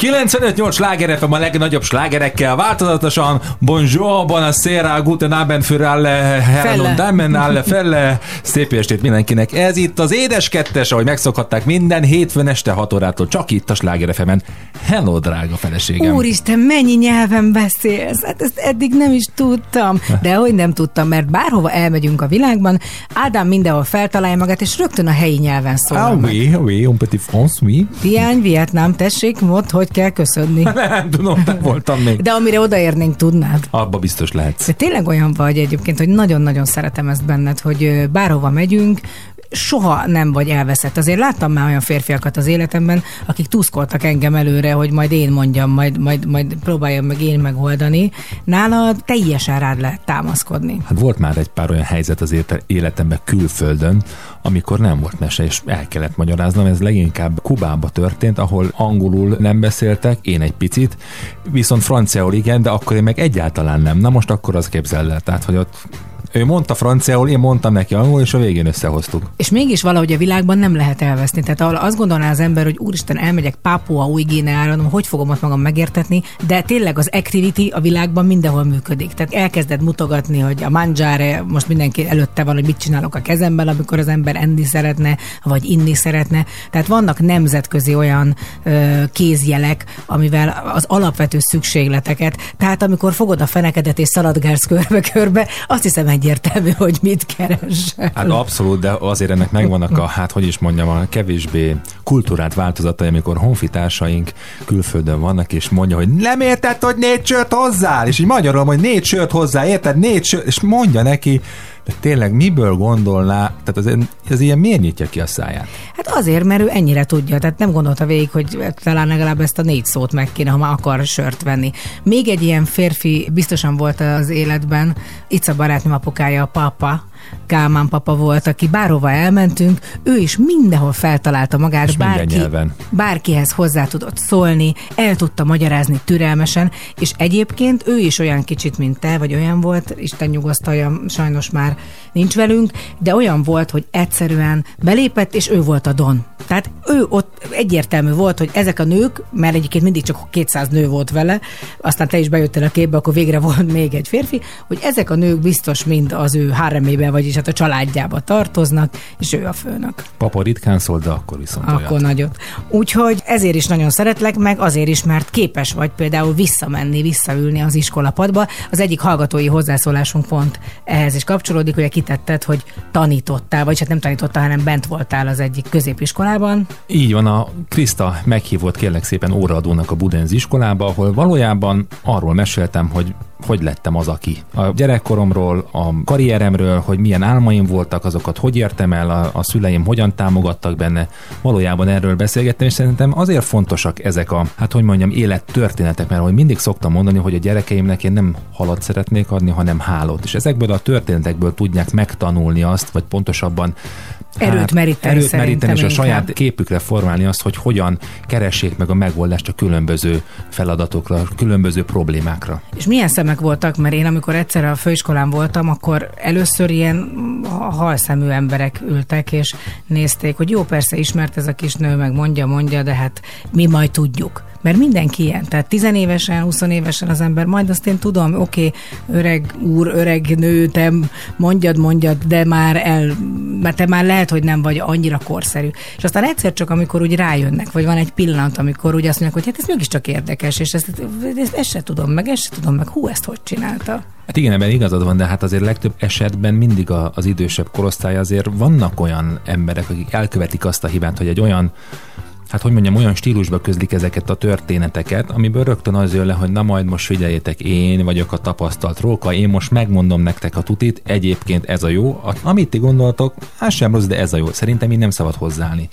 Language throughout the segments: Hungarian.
95-8 sláger FM a legnagyobb slágerekkel változatosan. Bonjour, buonasera, guten Abend für alle Herren und Damen, alle Felle. Szép estét mindenkinek. Ez itt az Édes Kettes, ahogy megszokhatták minden hétfőn este 6 órától, csak itt a Sláger fm -en. Hello, drága feleségem. Úristen, mennyi nyelven beszélsz? Hát ezt eddig nem is tudtam. De hogy nem tudtam, mert bárhova elmegyünk a világban, Ádám mindenhol feltalálja magát, és rögtön a helyi nyelven szól. Ah, oui, oui, un petit France, oui. Diány, Vietnám, tessék, mondd, hogy kell köszönni. nem tudom, nem voltam még. De amire odaérnénk, tudnád. Abba biztos lehetsz. De tényleg olyan vagy egyébként, hogy nagyon-nagyon szeretem ezt benned, hogy bárhova megyünk, soha nem vagy elveszett. Azért láttam már olyan férfiakat az életemben, akik tuszkoltak engem előre, hogy majd én mondjam, majd, majd, majd próbáljam meg én megoldani. Nála teljesen rád lehet támaszkodni. Hát volt már egy pár olyan helyzet az életemben külföldön, amikor nem volt mese, és el kellett magyaráznom. Ez leginkább Kubába történt, ahol angolul nem beszéltek, én egy picit, viszont franciául igen, de akkor én meg egyáltalán nem. Na most akkor az képzel el. Tehát, hogy ott ő mondta franciául, én mondtam neki angol, és a végén összehoztuk. És mégis valahogy a világban nem lehet elveszni. Tehát azt gondolná az ember, hogy úristen, elmegyek Pápua új Guineára, hogy fogom ott magam megértetni, de tényleg az activity a világban mindenhol működik. Tehát elkezded mutogatni, hogy a manjáre most mindenki előtte van, hogy mit csinálok a kezemben, amikor az ember enni szeretne, vagy inni szeretne. Tehát vannak nemzetközi olyan ö, kézjelek, amivel az alapvető szükségleteket, tehát amikor fogod a fenekedet és szaladgálsz körbe-körbe, azt hiszem egyértelmű, hogy mit keres. Hát abszolút, de azért ennek megvannak a, hát hogy is mondjam, a kevésbé kultúrát változatai, amikor honfitársaink külföldön vannak, és mondja, hogy nem érted, hogy négy sört hozzá, és így magyarul, hogy négy sört hozzá, érted, négy sört, és mondja neki, de tényleg miből gondolná, tehát az, ez ilyen miért nyitja ki a száját? Hát azért, mert ő ennyire tudja, tehát nem gondolta végig, hogy talán legalább ezt a négy szót meg kéne, ha már akar sört venni. Még egy ilyen férfi biztosan volt az életben, itt a barátnőm apukája, a papa, Kálmán papa volt, aki bárhova elmentünk, ő is mindenhol feltalálta magát, és bárki, nyelven. bárkihez hozzá tudott szólni, el tudta magyarázni türelmesen, és egyébként ő is olyan kicsit, mint te, vagy olyan volt, Isten nyugosztalja, sajnos már nincs velünk, de olyan volt, hogy egyszerűen belépett, és ő volt a don. Tehát ő ott egyértelmű volt, hogy ezek a nők, mert egyébként mindig csak 200 nő volt vele, aztán te is bejöttél a képbe, akkor végre volt még egy férfi, hogy ezek a nők biztos mind az ő háremébe, vagyis hát a családjába tartoznak, és ő a főnök. Papa ritkán szól, de akkor viszont Akkor olyat. nagyot. Úgyhogy ezért is nagyon szeretlek, meg azért is, mert képes vagy például visszamenni, visszaülni az iskolapadba. Az egyik hallgatói hozzászólásunk pont ehhez is kapcsolódik, hogy kitetted, hogy tanítottál, vagy hát nem tanítottál, hanem bent voltál az egyik középiskolában. Így van, a Krista meghívott kérlek szépen óraadónak a Budenz iskolába, ahol valójában arról meséltem, hogy hogy lettem az, aki. A gyerekkoromról, a karrieremről, hogy milyen álmaim voltak, azokat hogy értem el, a, a szüleim hogyan támogattak benne. Valójában erről beszélgettem, és szerintem azért fontosak ezek a, hát hogy mondjam, élettörténetek, mert hogy mindig szoktam mondani, hogy a gyerekeimnek én nem halat szeretnék adni, hanem hálót. És ezekből a történetekből tudják megtanulni azt, vagy pontosabban Erőt hát, meríteni Erőt meríteni, és a saját képükre formálni azt, hogy hogyan keressék meg a megoldást a különböző feladatokra, a különböző problémákra. És milyen szemek voltak, mert én amikor egyszer a főiskolán voltam, akkor először ilyen halszemű emberek ültek, és nézték, hogy jó, persze ismert ez a kis nő, meg mondja, mondja, de hát mi majd tudjuk. Mert mindenki ilyen, tehát tizenévesen, évesen az ember, majd azt én tudom, oké, okay, öreg úr, öreg nő, te mondjad, mondjad, de már el, mert te már lehet, hogy nem vagy annyira korszerű. És aztán egyszer csak, amikor úgy rájönnek, vagy van egy pillanat, amikor úgy azt mondják, hogy hát ez mégiscsak érdekes, és ezt, ezt, ezt se tudom meg, ezt se tudom meg, hú, ezt hogy csinálta. Hát igen, ebben igazad van, de hát azért legtöbb esetben mindig a, az idősebb korosztály azért vannak olyan emberek, akik elkövetik azt a hibát, hogy egy olyan hát hogy mondjam, olyan stílusba közlik ezeket a történeteket, amiből rögtön az jön le, hogy na majd most figyeljétek, én vagyok a tapasztalt róka, én most megmondom nektek a tutit, egyébként ez a jó, amit ti gondoltok, az sem rossz, de ez a jó. Szerintem így nem szabad hozzáállni.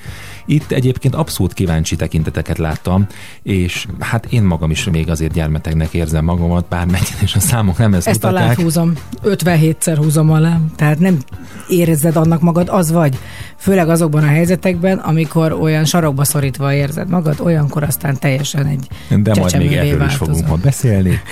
Itt egyébként abszolút kíváncsi tekinteteket láttam, és hát én magam is még azért gyermetegnek érzem magamat, bármennyire és a számok nem ezt Ezt mutatják. alá húzom, 57-szer húzom alá, tehát nem érzed annak magad, az vagy. Főleg azokban a helyzetekben, amikor olyan sarokba szorítva érzed magad, olyankor aztán teljesen egy De majd még erről is fogunk ma beszélni.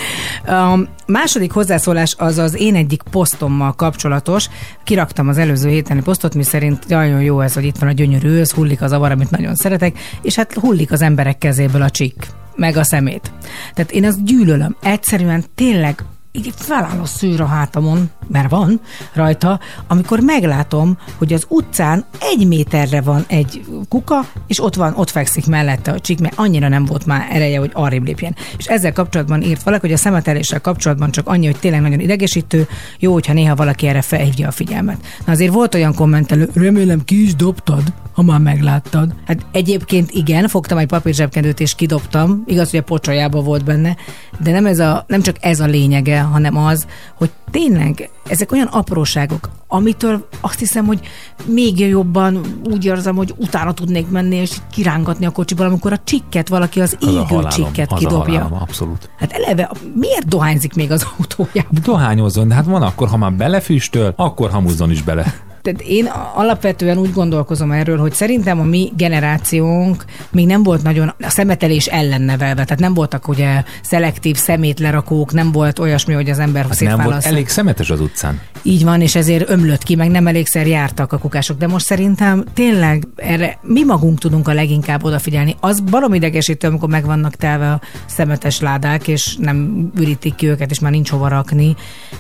A második hozzászólás az az én egyik posztommal kapcsolatos. Kiraktam az előző héteni posztot, mi szerint nagyon jó ez, hogy itt van a gyönyörű ősz, hullik az avar, amit nagyon szeretek, és hát hullik az emberek kezéből a csík meg a szemét. Tehát én azt gyűlölöm. Egyszerűen tényleg így feláll a szűr a hátamon, mert van rajta, amikor meglátom, hogy az utcán egy méterre van egy kuka, és ott van, ott fekszik mellette a csík, mert annyira nem volt már ereje, hogy arrébb lépjen. És ezzel kapcsolatban írt valaki, hogy a szemeteléssel kapcsolatban csak annyi, hogy tényleg nagyon idegesítő, jó, hogyha néha valaki erre felhívja a figyelmet. Na azért volt olyan kommentelő, remélem ki is dobtad, ha már megláttad. Hát egyébként igen, fogtam egy papírzsebkendőt és kidobtam, igaz, hogy a pocsajába volt benne, de nem, ez a, nem csak ez a lényege, hanem az, hogy tényleg ezek olyan apróságok, amitől azt hiszem, hogy még jobban úgy érzem, hogy utána tudnék menni és kirángatni a kocsiból, amikor a csikket valaki az, az égő halálom, csikket az kidobja. halálom, abszolút. Hát eleve, miért dohányzik még az autójában? Dohányozzon, de hát van akkor, ha már belefüstöl, akkor hamuzzon is bele tehát én alapvetően úgy gondolkozom erről, hogy szerintem a mi generációnk még nem volt nagyon a szemetelés ellen nevelve, tehát nem voltak ugye szelektív szemétlerakók, nem volt olyasmi, hogy az ember hát nem volt elég szemetes az utcán. Így van, és ezért ömlött ki, meg nem elégszer jártak a kukások, de most szerintem tényleg erre mi magunk tudunk a leginkább odafigyelni. Az barom idegesítő, amikor meg vannak telve a szemetes ládák, és nem ürítik ki őket, és már nincs hova rakni.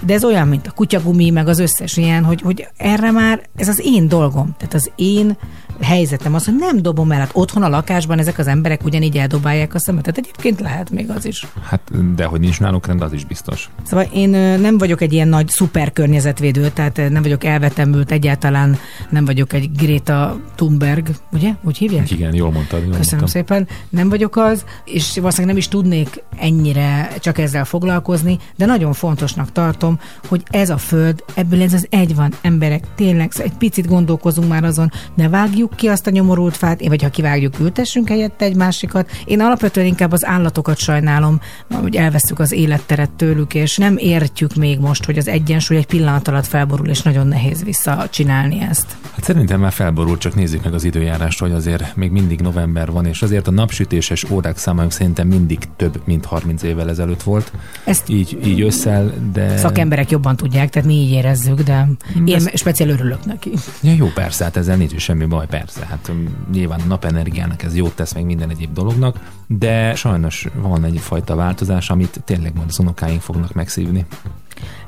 De ez olyan, mint a kutyagumi, meg az összes ilyen, hogy, hogy erre már már ez az én dolgom. Tehát az én helyzetem az, hogy nem dobom el. Hát otthon a lakásban ezek az emberek ugyanígy eldobálják a szemetet. Egyébként lehet még az is. Hát, de hogy nincs náluk rend, az is biztos. Szóval én nem vagyok egy ilyen nagy szuper környezetvédő, tehát nem vagyok elvetemült egyáltalán, nem vagyok egy Greta Thunberg, ugye? Úgy hívják? Igen, jól mondtad. Jól Köszönöm mondtam. szépen. Nem vagyok az, és valószínűleg nem is tudnék ennyire csak ezzel foglalkozni, de nagyon fontosnak tartom, hogy ez a föld, ebből ez az egy van, emberek, tényleg szóval egy picit gondolkozunk már azon, ne vágjuk vágjuk ki azt a nyomorult fát, vagy ha kivágjuk, ültessünk helyette egy másikat. Én alapvetően inkább az állatokat sajnálom, hogy elveszük az életteret tőlük, és nem értjük még most, hogy az egyensúly egy pillanat alatt felborul, és nagyon nehéz visszacsinálni ezt. Hát szerintem már felborult, csak nézzük meg az időjárást, hogy azért még mindig november van, és azért a napsütéses órák számájuk szerintem mindig több, mint 30 évvel ezelőtt volt. Ezt így, így összel, de... Szakemberek jobban tudják, tehát mi így érezzük, de én Ezt... speciál örülök neki. Ja, jó, persze, hát ezzel nincs semmi baj, persze, hát um, nyilván a napenergiának ez jót tesz meg minden egyéb dolognak, de sajnos van egyfajta változás, amit tényleg majd az unokáink fognak megszívni.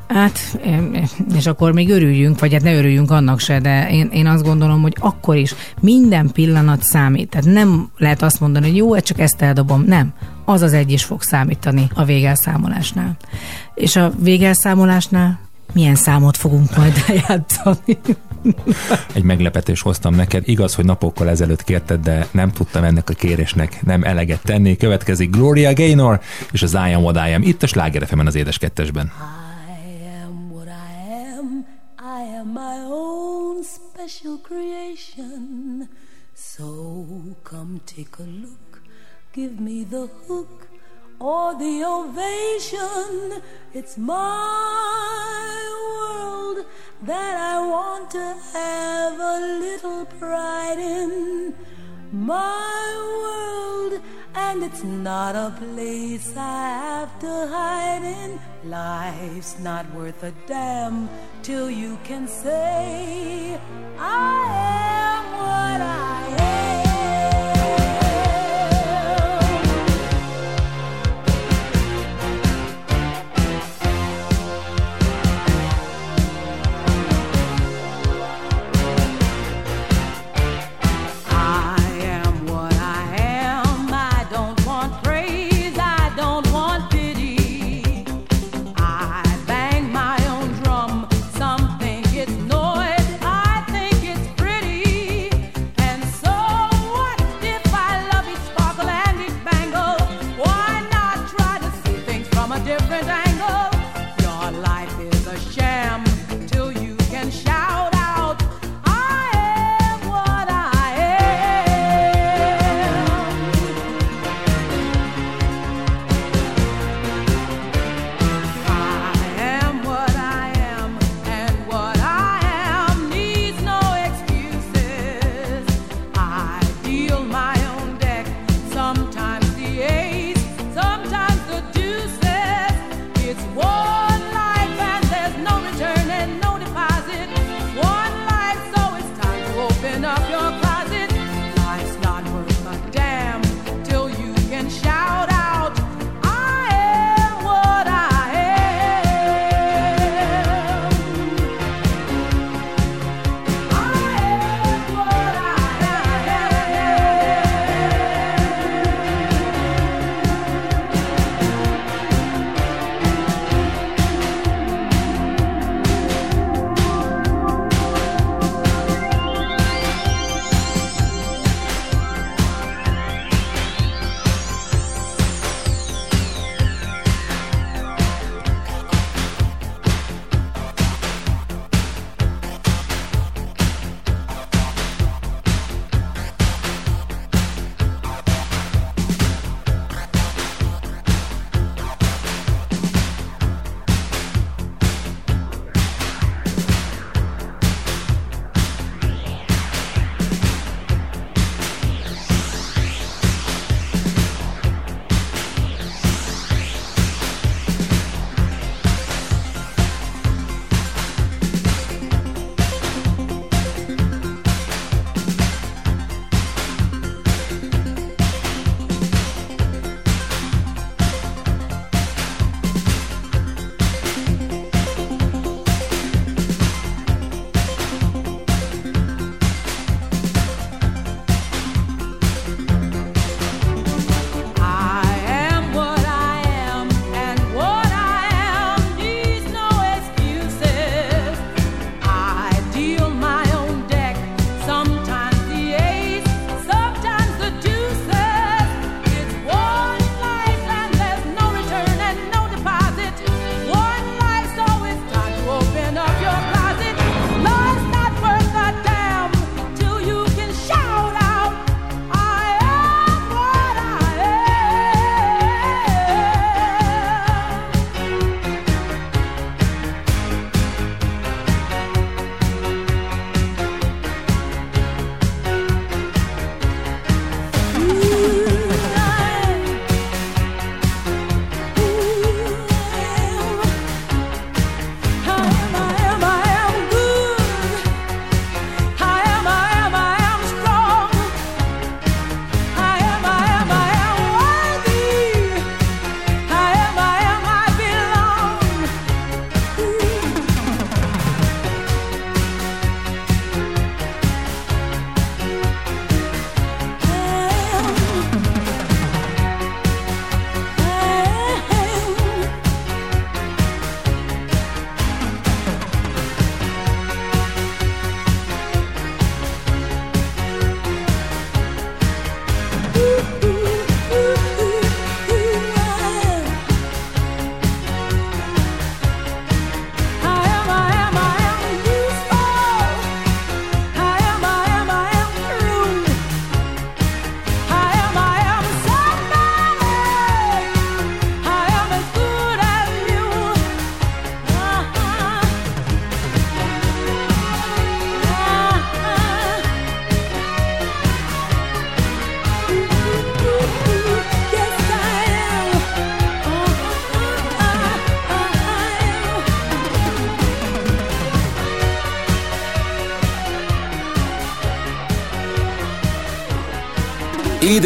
Hát, és akkor még örüljünk, vagy hát ne örüljünk annak se, de én, én azt gondolom, hogy akkor is minden pillanat számít. Tehát nem lehet azt mondani, hogy jó, csak ezt eldobom. Nem. Az az egy is fog számítani a végelszámolásnál. És a végelszámolásnál milyen számot fogunk majd eljátszani? Egy meglepetés hoztam neked. Igaz, hogy napokkal ezelőtt kérted, de nem tudtam ennek a kérésnek nem eleget tenni. Következik Gloria Gaynor és az I Am What I Am. Itt a Sláger az Édes Kettesben. special creation. So come take a look, give me the hook or the ovation. It's my world that I want to have a little pride in. My world, and it's not a place I have to hide in. Life's not worth a damn till you can say, I am what I am.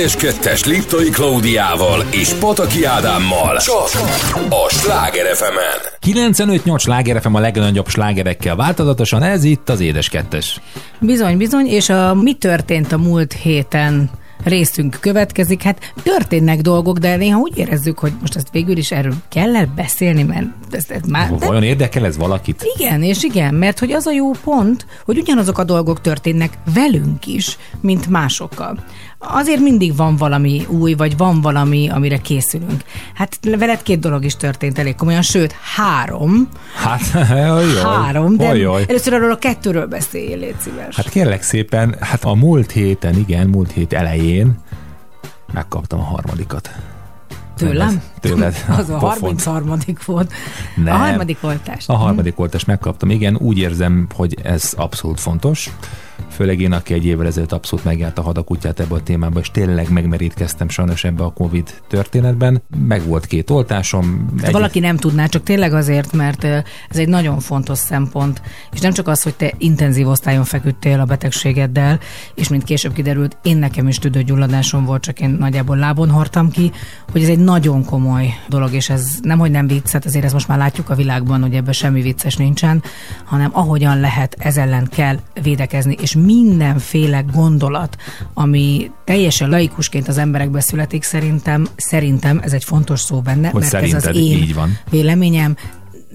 Édes Kettes Liptai Klaudiával és Pataki Ádámmal. Csak a Sláger fm 95-8 Sláger FM a legnagyobb slágerekkel változatosan, ez itt az Édes Kettes. Bizony, bizony, és a mi történt a múlt héten részünk következik. Hát történnek dolgok, de néha úgy érezzük, hogy most ezt végül is erről kell -e beszélni, mert ez, ez már... De... Vajon érdekel ez valakit? Igen, és igen, mert hogy az a jó pont, hogy ugyanazok a dolgok történnek velünk is, mint másokkal azért mindig van valami új, vagy van valami, amire készülünk. Hát veled két dolog is történt elég komolyan, sőt, három. Hát, ojjaj, három, de ojjaj. először arról a kettőről beszéljél, légy szíves. Hát kérlek szépen, hát a múlt héten, igen, múlt hét elején megkaptam a harmadikat. Tőlem? Tőled. Az a 33. volt. Nem. A harmadik oltást. A harmadik oltást megkaptam, igen. Úgy érzem, hogy ez abszolút fontos főleg én, aki egy évvel ezelőtt abszolút megjárt a hadakutyát ebbe a témába, és tényleg megmerítkeztem sajnos ebbe a Covid történetben. Meg volt két oltásom. Ha egy... valaki nem tudná, csak tényleg azért, mert ez egy nagyon fontos szempont, és nem csak az, hogy te intenzív osztályon feküdtél a betegségeddel, és mint később kiderült, én nekem is tüdőgyulladásom volt, csak én nagyjából lábon hordtam ki, hogy ez egy nagyon komoly dolog, és ez nem, hogy nem vicc, hát azért ezt most már látjuk a világban, hogy ebben semmi vicces nincsen, hanem ahogyan lehet, ez ellen kell védekezni, és mindenféle gondolat, ami teljesen laikusként az emberekbe születik, szerintem, szerintem ez egy fontos szó benne, hogy mert ez az én így van. véleményem,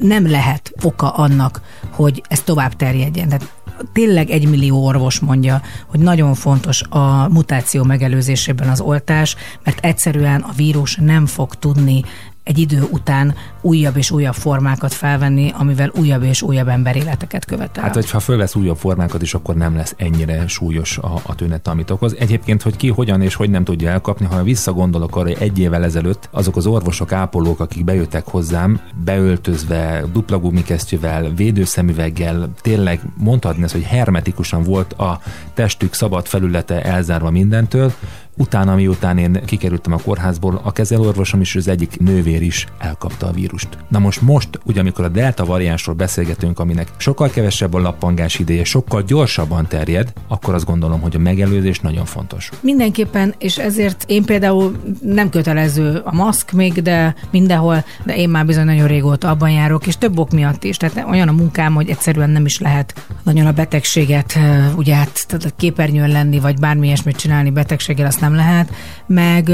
nem lehet oka annak, hogy ez tovább terjedjen. Tehát tényleg egy millió orvos mondja, hogy nagyon fontos a mutáció megelőzésében az oltás, mert egyszerűen a vírus nem fog tudni egy idő után újabb és újabb formákat felvenni, amivel újabb és újabb emberéleteket követel. Hát, hogyha fölvesz újabb formákat is, akkor nem lesz ennyire súlyos a, a tünet, amit okoz. Egyébként, hogy ki hogyan és hogy nem tudja elkapni, ha visszagondolok arra, hogy egy évvel ezelőtt azok az orvosok, ápolók, akik bejöttek hozzám, beöltözve, dupla gumikesztyűvel, védőszemüveggel, tényleg mondhatni ezt, hogy hermetikusan volt a testük szabad felülete elzárva mindentől, Utána, miután én kikerültem a kórházból, a kezelorvosom is az egyik nővér is elkapta a vírust. Na most most, ugye amikor a delta variánsról beszélgetünk, aminek sokkal kevesebb a lappangás ideje, sokkal gyorsabban terjed, akkor azt gondolom, hogy a megelőzés nagyon fontos. Mindenképpen, és ezért én például nem kötelező a maszk még, de mindenhol, de én már bizony nagyon régóta abban járok, és több ok miatt is. Tehát olyan a munkám, hogy egyszerűen nem is lehet nagyon a betegséget, ugye hát képernyőn lenni, vagy bármi ilyesmit csinálni betegséggel, azt nem lehet, meg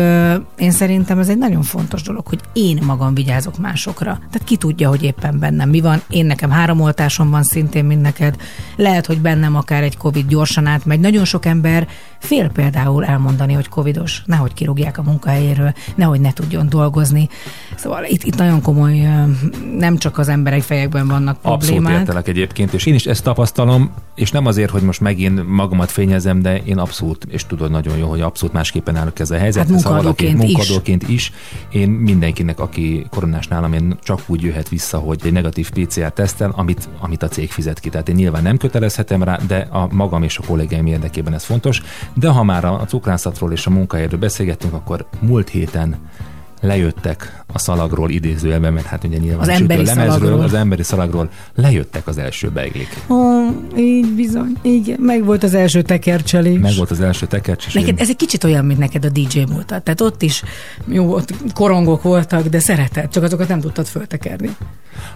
én szerintem ez egy nagyon fontos dolog, hogy én magam vigyázok másokra. Tehát ki tudja, hogy éppen bennem mi van. Én nekem három oltásom van szintén, mint neked. Lehet, hogy bennem akár egy Covid gyorsan átmegy. Nagyon sok ember fél például elmondani, hogy covidos, nehogy kirúgják a munkahelyéről, nehogy ne tudjon dolgozni. Szóval itt, itt nagyon komoly, nem csak az emberek fejekben vannak problémák. Abszolút értelek egyébként, és én is ezt tapasztalom, és nem azért, hogy most megint magamat fényezem, de én abszolút, és tudod nagyon jó, hogy abszolút másképpen állok ez a helyzet. Hát munkadóként, valaki, munkadóként is. is. Én mindenkinek, aki koronás nálam, én csak úgy jöhet vissza, hogy egy negatív PCR tesztel, amit, amit a cég fizet ki. Tehát én nyilván nem kötelezhetem rá, de a magam és a kollégáim érdekében ez fontos. De ha már a cukrászatról és a munkahelyről beszélgettünk, akkor múlt héten lejöttek a szalagról idézőjelben, mert hát ugye nyilván az emberi lemezről, szalagról. az emberi szalagról lejöttek az első beiglik. Ó, így bizony, így meg volt az első tekercselés. Meg volt az első tekercselés. Neked ez egy kicsit olyan, mint neked a DJ múltat. Tehát ott is jó, ott korongok voltak, de szereted, csak azokat nem tudtad föltekerni.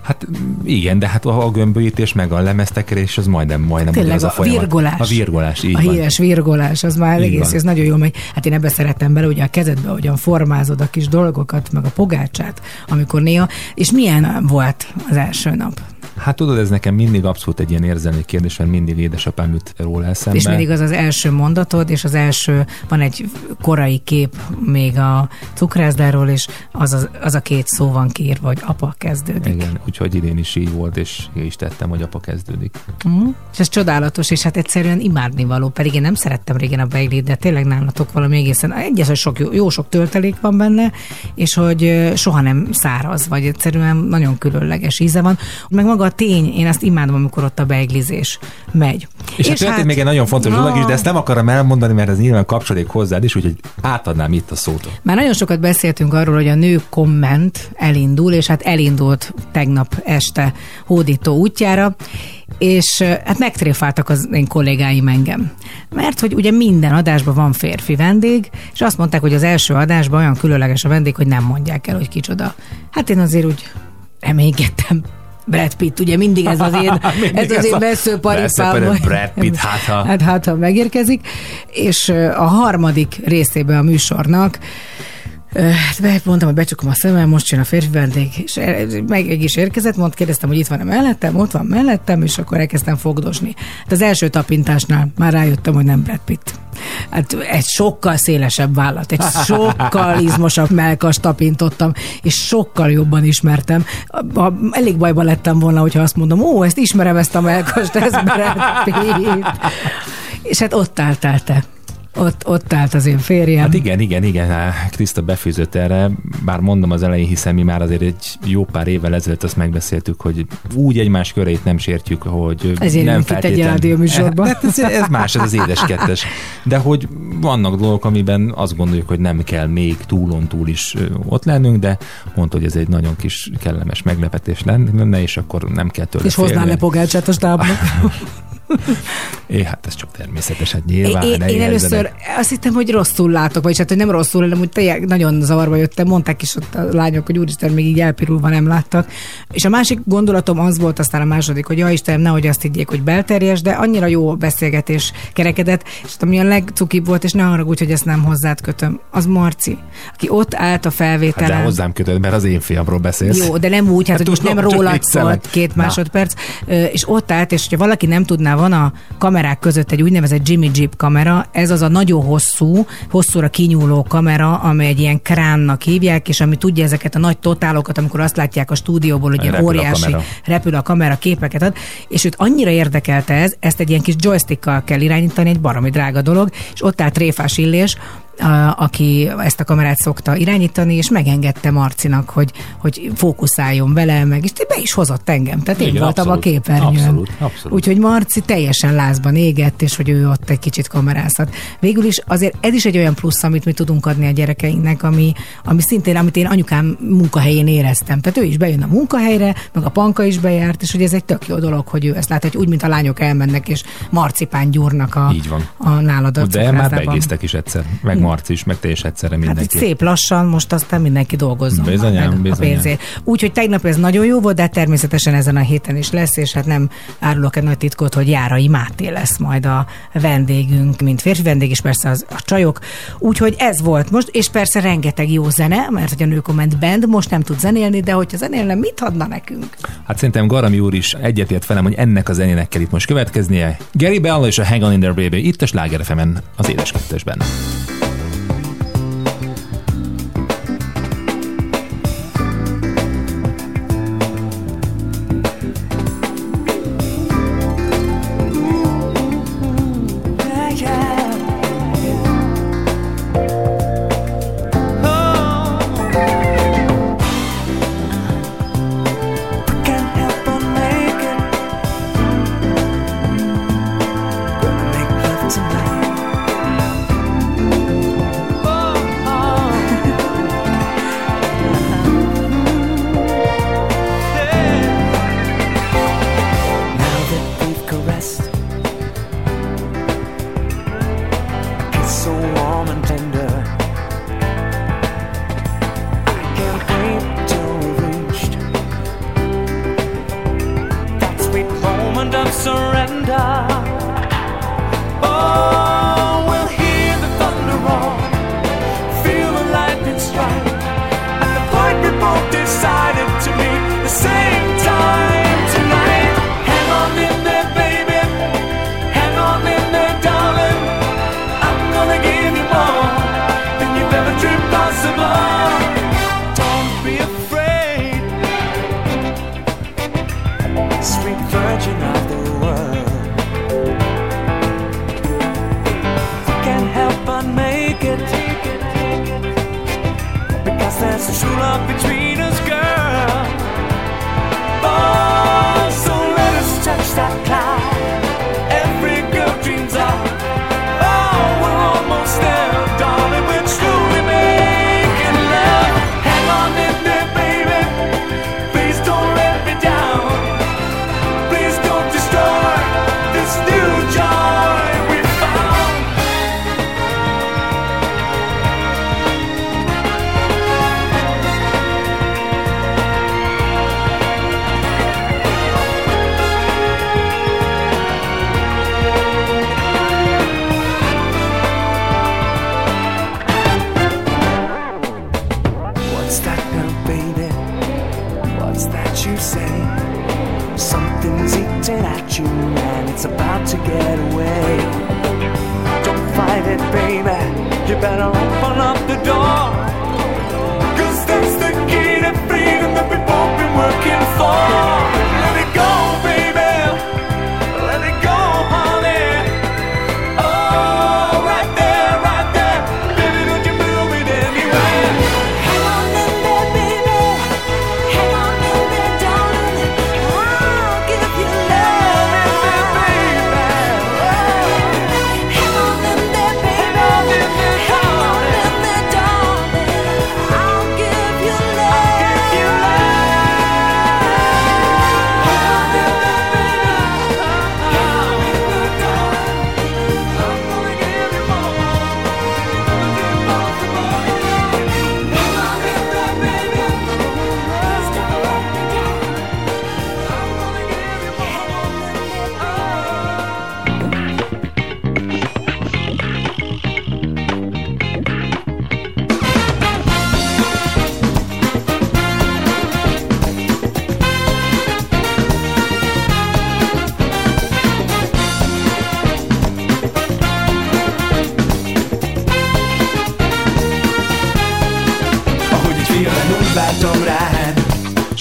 Hát igen, de hát a gömbölyítés meg a lemeztekerés az majdnem, majdnem Tényleg az a, a folyamat. virgolás. A virgolás, így A van. híres virgolás, az már így egész, van. ez nagyon jó megy. Hát én ebbe szeretem bele, ugye a kezedbe, hogyan formázod a kis dolgokat, meg a pogácsát, amikor néha. És milyen volt az első nap? Hát tudod, ez nekem mindig abszolút egy ilyen érzelmi kérdés, mert mindig édesapám jut róla eszembe. És mindig az az első mondatod, és az első, van egy korai kép még a cukrászdáról, és az, az, az a két szó van kiírva, hogy apa kezdődik. Igen, úgyhogy idén is így volt, és is tettem, hogy apa kezdődik. Mm. És ez csodálatos, és hát egyszerűen imádni való, pedig én nem szerettem régen a beiglit, de tényleg nálatok valami egészen, egyes, hogy sok, jó, jó sok töltelék van benne, és hogy soha nem száraz, vagy egyszerűen nagyon különleges íze van. Meg maga a tény, én azt imádom, amikor ott a beiglizés megy. És, és hát történt még egy nagyon fontos no. dolog is, de ezt nem akarom elmondani, mert ez nyilván kapcsolódik hozzád is, úgyhogy átadnám itt a szót. Már nagyon sokat beszéltünk arról, hogy a nő komment elindul, és hát elindult tegnap este hódító útjára, és hát megtréfáltak az én kollégáim engem. Mert hogy ugye minden adásban van férfi vendég, és azt mondták, hogy az első adásban olyan különleges a vendég, hogy nem mondják el, hogy kicsoda. Hát én azért úgy reménykedtem, Brad Pitt, ugye mindig ez az én, ez az én veszőparipám. Brad Pitt, hát ha... hát, hát ha megérkezik. És a harmadik részében a műsornak Hát mondtam, hogy becsukom a szemem, most jön a férfi vendég, és meg is érkezett, mond, kérdeztem, hogy itt van-e mellettem, ott van mellettem, és akkor elkezdtem fogdosni. Hát az első tapintásnál már rájöttem, hogy nem Brad Pitt. Hát egy sokkal szélesebb vállat, egy sokkal izmosabb melkas tapintottam, és sokkal jobban ismertem. Elég bajban lettem volna, hogyha azt mondom, ó, ezt ismerem, ezt a melkast, ez Brad Pitt. És hát ott álltál te ott, ott állt az én férjem. Hát igen, igen, igen, Kriszta befűzött erre, bár mondom az elején, hiszen mi már azért egy jó pár évvel ezelőtt azt megbeszéltük, hogy úgy egymás körét nem sértjük, hogy Ezért nem feltétlen... egy műsorban. Hát ez, ez más, ez az édes kettes. De hogy vannak dolgok, amiben azt gondoljuk, hogy nem kell még túlon túl is ott lennünk, de mondta, hogy ez egy nagyon kis kellemes meglepetés lenne, és akkor nem kell tőle És hoznál le pogácsát a stábnak. É, hát ez csak természetes, hát nyilván. Én, én először azt hittem, hogy rosszul látok, vagy hát, hogy nem rosszul, hanem hogy tényleg nagyon zavarba jöttem. Mondták is ott a lányok, hogy úristen, még így elpirulva nem láttak. És a másik gondolatom az volt aztán a második, hogy ja Istenem, nehogy azt higgyék, hogy belterjes, de annyira jó beszélgetés kerekedett, és ami a legcukibb volt, és ne haragudj, hogy ezt nem hozzád kötöm, az Marci, aki ott állt a felvételen. Hát de hozzám kötöd, mert az én fiamról beszélsz. Jó, de nem úgy, hát, hát hogy most nem rólad szólt két másodperc, és ott állt, és hogyha valaki nem tudná van a kamerák között egy úgynevezett Jimmy Jeep kamera, ez az a nagyon hosszú, hosszúra kinyúló kamera, amely egy ilyen kránnak hívják, és ami tudja ezeket a nagy totálokat, amikor azt látják a stúdióból, hogy ilyen óriási a repül a kamera képeket ad, és őt annyira érdekelte ez, ezt egy ilyen kis joystickkal kell irányítani, egy baromi drága dolog, és ott állt Tréfás Illés, a, aki ezt a kamerát szokta irányítani, és megengedte Marcinak, hogy, hogy fókuszáljon vele, meg és be is hozott engem. Tehát én voltam abszolút, a képernyőn. Abszolút, abszolút. Úgyhogy Marci teljesen lázban égett, és hogy ő ott egy kicsit kamerázhat. Végül is azért ez is egy olyan plusz, amit mi tudunk adni a gyerekeinknek, ami, ami szintén, amit én anyukám munkahelyén éreztem. Tehát ő is bejön a munkahelyre, meg a panka is bejárt, és hogy ez egy tök jó dolog, hogy ő ezt lát, hogy úgy, mint a lányok elmennek, és marcipán gyúrnak a, Így van. a nálad a De már beegésztek is egyszer, meg Marci is, meg te is egyszerre mindenki. Hát szép lassan, most aztán mindenki dolgozzon bizonyám, meg bizonyám. a pénzért. Úgyhogy tegnap ez nagyon jó volt, de természetesen ezen a héten is lesz, és hát nem árulok egy nagy titkot, hogy Járai Máté lesz majd a vendégünk, mint férfi vendég, és persze az, a csajok. Úgyhogy ez volt most, és persze rengeteg jó zene, mert hogy a nőkomment band most nem tud zenélni, de hogyha zenélne, mit adna nekünk? Hát szerintem Garami úr is egyetért velem, hogy ennek a zenének kell itt most következnie. Gary Bell és a Hang On In There Baby itt a Sláger az édes kettesben.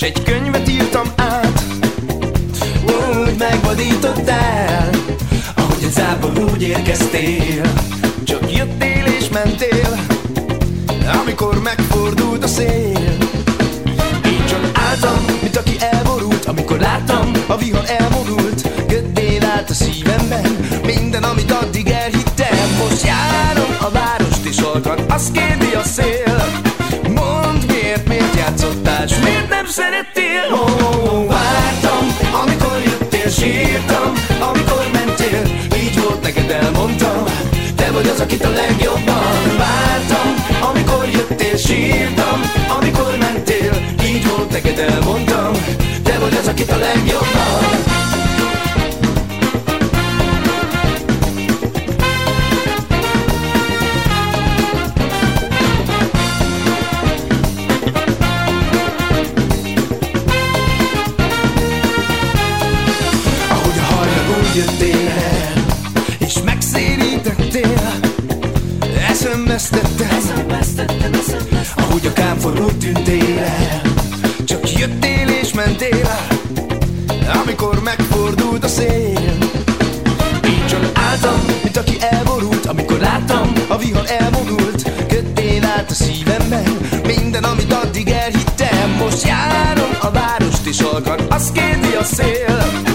Egy könyvet írtam át. Úgy megvadítottál Ahogy egy zápor úgy érkeztél. Csak jöttél és mentél Amikor megfordult a szél. Én csak álltam, mint aki elborult Amikor láttam, a vihar elborult. Göddé vált a szívemben Minden, amit addig elhittem. Most járom a várost és halkan Azt kérdi a szél szerettél? Ó, oh, vártam, amikor jöttél Sírtam, amikor mentél. Így volt neked elmondtam Te vagy az, akit a legjobban Vártam, amikor jöttél Sírtam, amikor mentél. Így volt neked elmondtam Te vagy az, akit a legjobban Eszemvesztettem Ahogy a kámfor úgy tűntél el Csak jöttél és mentél Amikor megfordult a szél. Én csak álltam, mint aki elborult Amikor láttam, a vihar elmondult Köddé vált a szívemben Minden, amit addig elhittem. Most járom a várost és halkan Azt kérdi a szél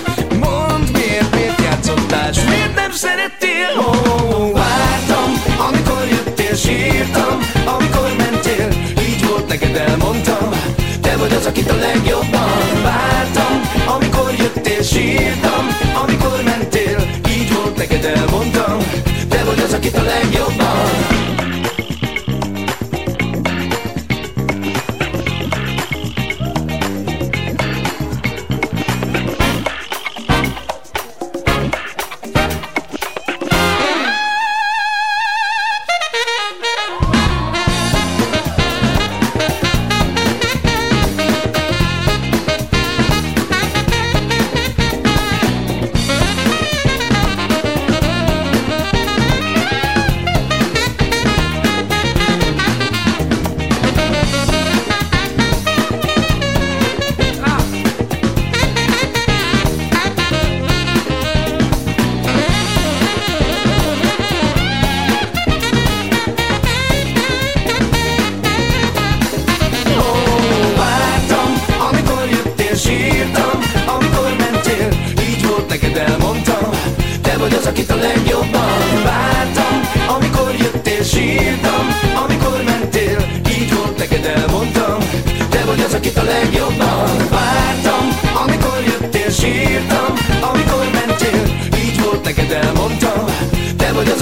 jöttél Sírtam, amikor mentél Így volt neked elmondtam Te vagy az, akit a legjobban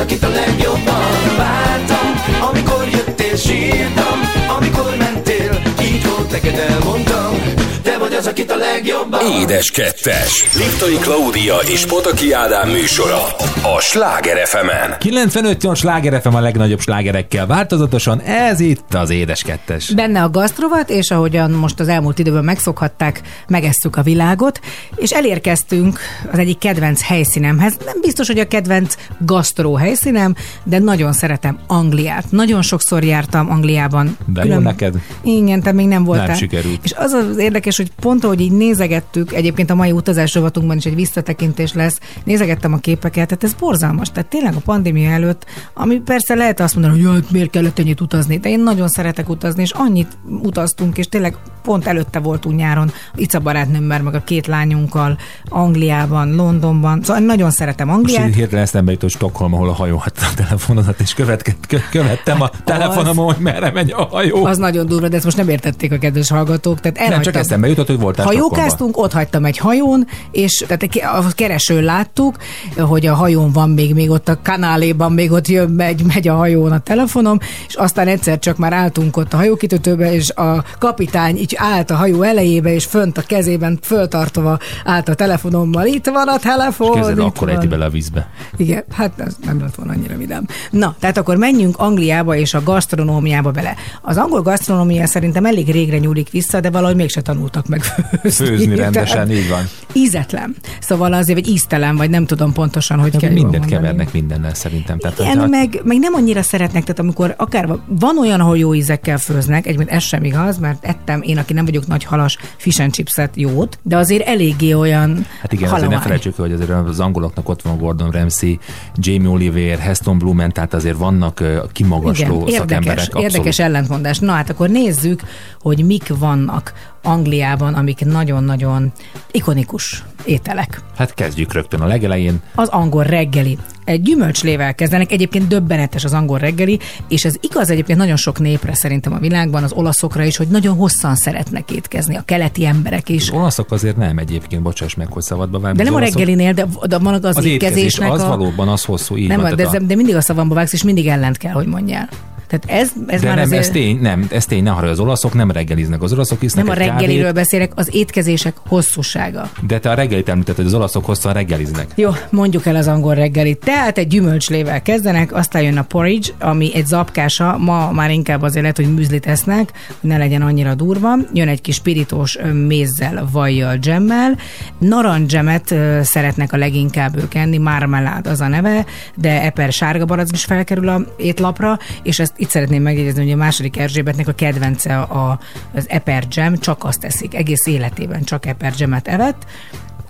az, akit a legjobban vártam, amikor jöttél, sírtam, amikor mentél, így volt neked elmondtam, te vagy az, akit a legjobban. Édes kettes. Liptai Klaudia és Pataki Ádám műsora. A Sláger fm 95 sláger FM a legnagyobb slágerekkel változatosan, ez itt az Édes Kettes. Benne a gasztrovat, és ahogyan most az elmúlt időben megszokhatták, megesszük a világot, és elérkeztünk az egyik kedvenc helyszínemhez. Nem biztos, hogy a kedvenc gasztró helyszínem, de nagyon szeretem Angliát. Nagyon sokszor jártam Angliában. De jó neked? Igen, te még nem voltál. Nem sikerült. És az az érdekes, hogy pont ahogy így nézegettük, egyébként a mai utazás rovatunkban is egy visszatekintés lesz, nézegettem a képeket, tehát ez borzalmas. Tehát tényleg a pandémia előtt, ami persze lehet azt mondani, hogy jaj, miért kellett ennyit utazni, de én nagyon szeretek utazni, és annyit utaztunk, és tényleg pont előtte voltunk nyáron Ica barátnőmmel, meg a két lányunkkal, Angliában, Londonban, szóval nagyon szeretem Most Angliát. így hirtelen eszembe jutott Stockholm, ahol a hajó hagyta a telefonodat, és követke, kö- követtem a telefonomon, hogy merre megy a hajó. Az nagyon durva, de ezt most nem értették a kedves hallgatók. Tehát nem, csak eszembe jutott, hogy voltál Stockholmban. Hajókáztunk, ott hagytam egy hajón, és tehát a keresőn láttuk, hogy a hajón van még, még ott a kanáléban, még ott jön, megy, megy a hajón a telefonom, és aztán egyszer csak már álltunk ott a hajókitötőbe, és a kapitány így állt a hajó elejébe, és fönt a kezében föltartva állt a telefonommal. Itt van a telefon. Itt akkor ejti bele a vízbe. Igen, hát ez nem lett volna annyira vidám. Na, tehát akkor menjünk Angliába és a gasztronómiába bele. Az angol gasztronómia szerintem elég régre nyúlik vissza, de valahogy mégse tanultak meg főzni. Főzni rendesen, Tehát így van. Ízetlen. Szóval azért, vagy íztelen, vagy nem tudom pontosan, hogy De kell mindent mondani. kevernek mindennel szerintem. Tehát, Igen, hogyha- meg, meg nem annyira szeretnek, tehát amikor akár van olyan, ahol jó ízekkel főznek, egyébként ez sem igaz, mert ettem én, aki nem vagyok nagy halas fish and chipset jót, de azért eléggé olyan Hát igen, azért ne felejtsük, hogy azért az angoloknak ott van Gordon Ramsay, Jamie Oliver, Heston Blumen, tehát azért vannak kimagasló Igen, érdekes, szakemberek. abszolút. érdekes ellentmondás. Na hát akkor nézzük, hogy mik vannak Angliában, amik nagyon-nagyon ikonikus ételek. Hát kezdjük rögtön a legelején. Az angol reggeli. Egy gyümölcslével kezdenek, egyébként döbbenetes az angol reggeli, és ez igaz egyébként nagyon sok népre szerintem a világban, az olaszokra is, hogy nagyon hosszan szeretnek étkezni, a keleti emberek is. Az olaszok azért nem egyébként, bocsáss meg, hogy szabadba vágni. De nem a reggelinél, de, de van az, az étkezés, étkezésnek az a... valóban az hosszú, így nem, van. de, a- de mindig a szavamba vágsz, és mindig ellent kell, hogy mondjál. Tehát ez, ez de már nem, azért... ez tény, nem, ez tény, ne haragudj, az olaszok nem reggeliznek, az olaszok isznak Nem a reggeliről kávét, beszélek, az étkezések hosszúsága. de te a reggelit említetted, hogy az olaszok hosszan reggeliznek. Jó, mondjuk el az angol reggelit. Tehát egy gyümölcslével kezdenek, aztán jön a porridge, ami egy zapkása, ma már inkább azért lehet, hogy műzlit esznek, hogy ne legyen annyira durva. Jön egy kis pirítós mézzel, vajjal, dzsemmel. Narancsdzsemet ö, szeretnek a leginkább ők enni, marmelád az a neve, de eper sárga barack is felkerül a étlapra, és ezt itt szeretném megjegyezni, hogy a második Erzsébetnek a kedvence a, az eper dzsem, csak azt teszik, egész életében csak eper dzsemet evett,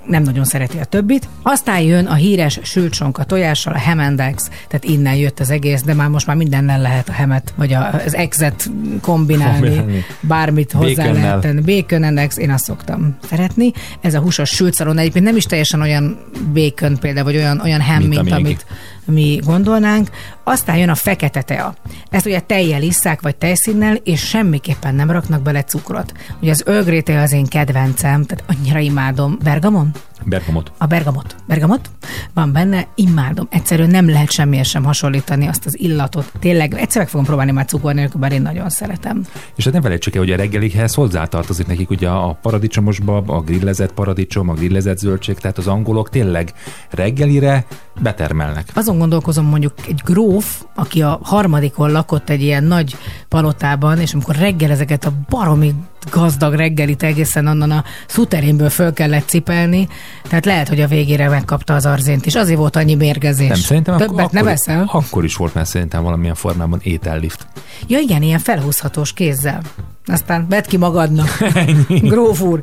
nem nagyon szereti a többit. Aztán jön a híres sült sonka tojással, a eggs, tehát innen jött az egész, de már most már mindennel lehet a hemet, vagy az eggs-et kombinálni, Kombinálni. bármit hozzá Baconnel. lehet tenni. Bacon and eggs, én azt szoktam szeretni. Ez a húsos sült szalon egyébként nem is teljesen olyan bacon például, vagy olyan, olyan ham, Mint mint, a mint miénk. amit mi gondolnánk. Aztán jön a fekete tea. Ezt ugye tejjel isszák, vagy tejszínnel, és semmiképpen nem raknak bele cukrot. Ugye az tea az én kedvencem, tehát annyira imádom. Bergamon? Bergamot. A bergamot. Bergamot van benne, imádom. Egyszerűen nem lehet semmiért sem hasonlítani azt az illatot. Tényleg, egyszer meg fogom próbálni már cukor nélkül, bár én nagyon szeretem. És hát nem felejtsük el, hogy a reggelikhez hozzátartozik nekik ugye a paradicsomosba, a grillezett paradicsom, a grillezett zöldség, tehát az angolok tényleg reggelire betermelnek. Azon gondolkozom mondjuk egy gróf, aki a harmadikon lakott egy ilyen nagy palotában, és amikor reggel ezeket a baromi gazdag reggelit egészen onnan a szuterénből föl kellett cipelni, tehát lehet, hogy a végére megkapta az arzént is. Azért volt annyi mérgezés. Nem, szerintem Többet akkor, nem eszel? akkor is volt már szerintem valamilyen formában étellift. Ja igen, ilyen felhúzhatós kézzel. Aztán vedd ki magadnak. Gróf úr.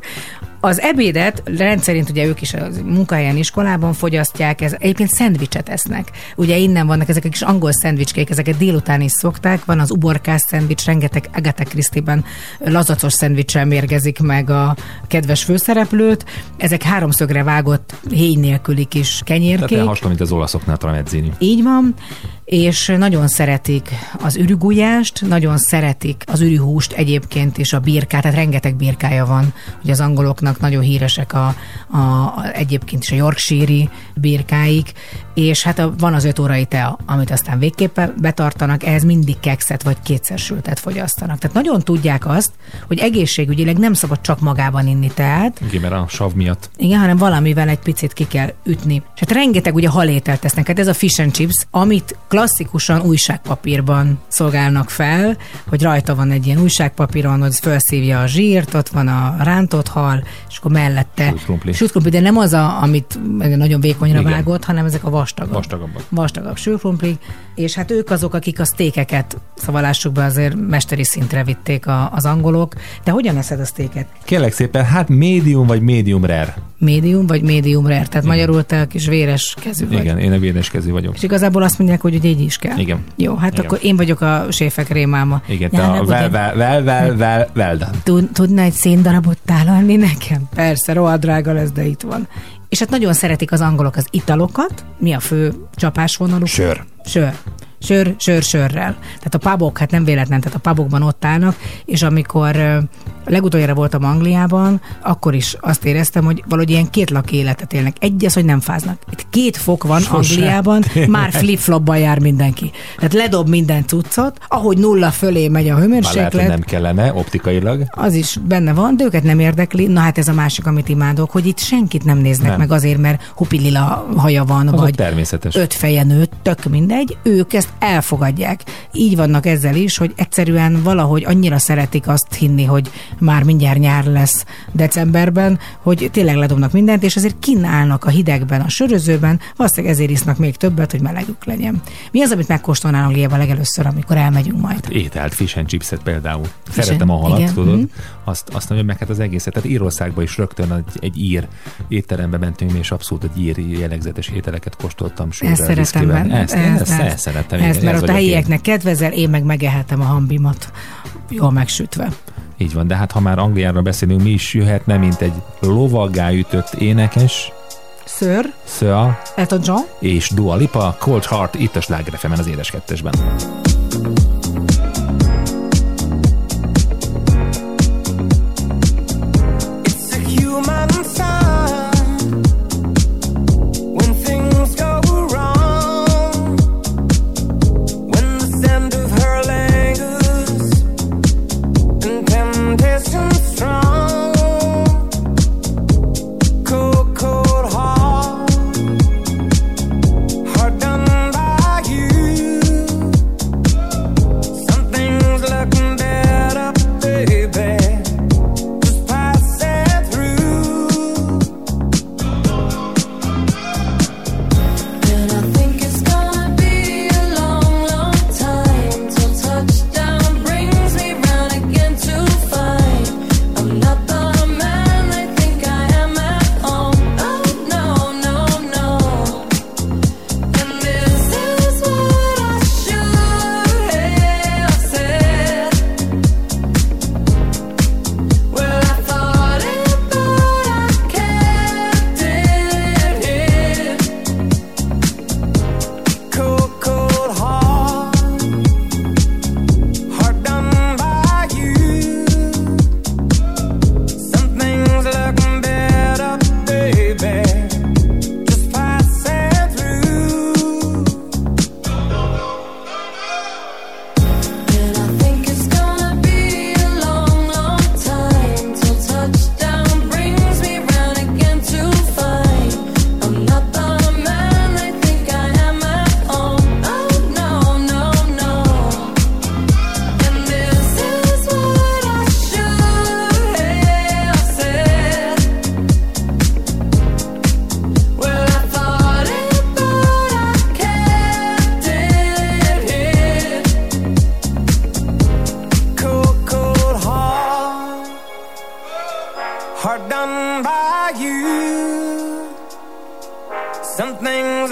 Az ebédet rendszerint ugye ők is a munkahelyen, iskolában fogyasztják, ez egyébként szendvicset esznek. Ugye innen vannak ezek a kis angol szendvicskék, ezeket délután is szokták, van az uborkás szendvics, rengeteg Agatha Christie-ben lazacos szendvicsel mérgezik meg a kedves főszereplőt. Ezek háromszögre vágott héj nélküli kis Tehát kenyérkék. olyan hasonló, mint az olaszoknál tramezzini. Így van, és nagyon szeretik az ürügulyást, nagyon szeretik az ürühúst egyébként, és a birkát, tehát rengeteg birkája van, hogy az angoloknak nagyon híresek a, a, a egyébként is a Yorkshire birkáik, és hát a, van az öt órai tea, amit aztán végképpen betartanak, ehhez mindig kekszet vagy kétszer sültet fogyasztanak. Tehát nagyon tudják azt, hogy egészségügyileg nem szabad csak magában inni teát, Igen, mert a sav miatt. igen, hanem valamivel egy picit ki kell ütni. És hát rengeteg ugye halételt tesznek. Hát ez a fish and chips, amit klasszikusan újságpapírban szolgálnak fel, hogy rajta van egy ilyen újságpapíron, hogy felszívja a zsírt, ott van a rántott hal, és akkor mellette Sült krumpli. sült krumpli, de nem az, a, amit nagyon vékonyra Igen. vágott, hanem ezek a vastagabb. Vastagabbak. Vastagabb sülkrumplik, és hát ők azok, akik a sztékeket, lássuk be, azért mesteri szintre vitték a, az angolok. De hogyan eszed a sztéket? Kérlek szépen, hát médium vagy médium rare. Médium vagy médium rare? Tehát magyarul te a kis véres kezű vagy. Igen, én a védeskező vagyok. És igazából azt mondják, hogy ugye így is kell. Igen. Jó, hát Igen. akkor én vagyok a séfek rémáma. Igen, te a well, ugye- well, well, well, well, well done. Tud, tudna egy széndarabot tálalni nekem? Persze, rohadt drága lesz, de itt van. És hát nagyon szeretik az angolok az italokat. Mi a fő csapásvonaluk? Sör. Sör. Sör, sör, sörrel. Tehát a pubok, hát nem véletlen, tehát a pubokban ott állnak, és amikor legutoljára voltam Angliában, akkor is azt éreztem, hogy valahogy ilyen két lak életet élnek. Egy az, hogy nem fáznak. Itt két fok van Sose. Angliában, már flip-flopban jár mindenki. Tehát ledob minden cuccot, ahogy nulla fölé megy a Már lehet, hőmérséklet, nem kellene optikailag. az is benne van, de őket nem érdekli. Na hát ez a másik, amit imádok, hogy itt senkit nem néznek Nem. meg azért, mert hupilila haja van, Az vagy természetes. öt feje nőtt, tök mindegy, ők ezt elfogadják. Így vannak ezzel is, hogy egyszerűen valahogy annyira szeretik azt hinni, hogy már mindjárt nyár lesz decemberben, hogy tényleg ledobnak mindent, és azért kínálnak a hidegben, a sörözőben, valószínűleg ezért isznak még többet, hogy melegük legyen. Mi az, amit megkóstolnál Angliában legelőször, amikor elmegyünk majd? Ételt, fish and chipset például. Fish Szeretem a halat, igen, tudod? mhm. Azt, azt nagyon meg hát az egészet. Tehát Írországban is rögtön egy, egy ír étterembe mentünk, és abszolút egy ír jellegzetes ételeket kóstoltam. sörrel, Ezt szeretem viszkivel. benne. Ezt, ezt, ezt, ezt szeretem. Ezt, igen, mert ez ott a vagyok én. helyieknek kedvezel, én meg megehetem a hambimat. Jól megsütve. Így van, de hát ha már Angliára beszélünk, mi is jöhetne, mint egy lovaggá ütött énekes, Sir, Sir Elton John, és Dua Lipa, Cold Heart, itt a Sláger az édes kettesben. things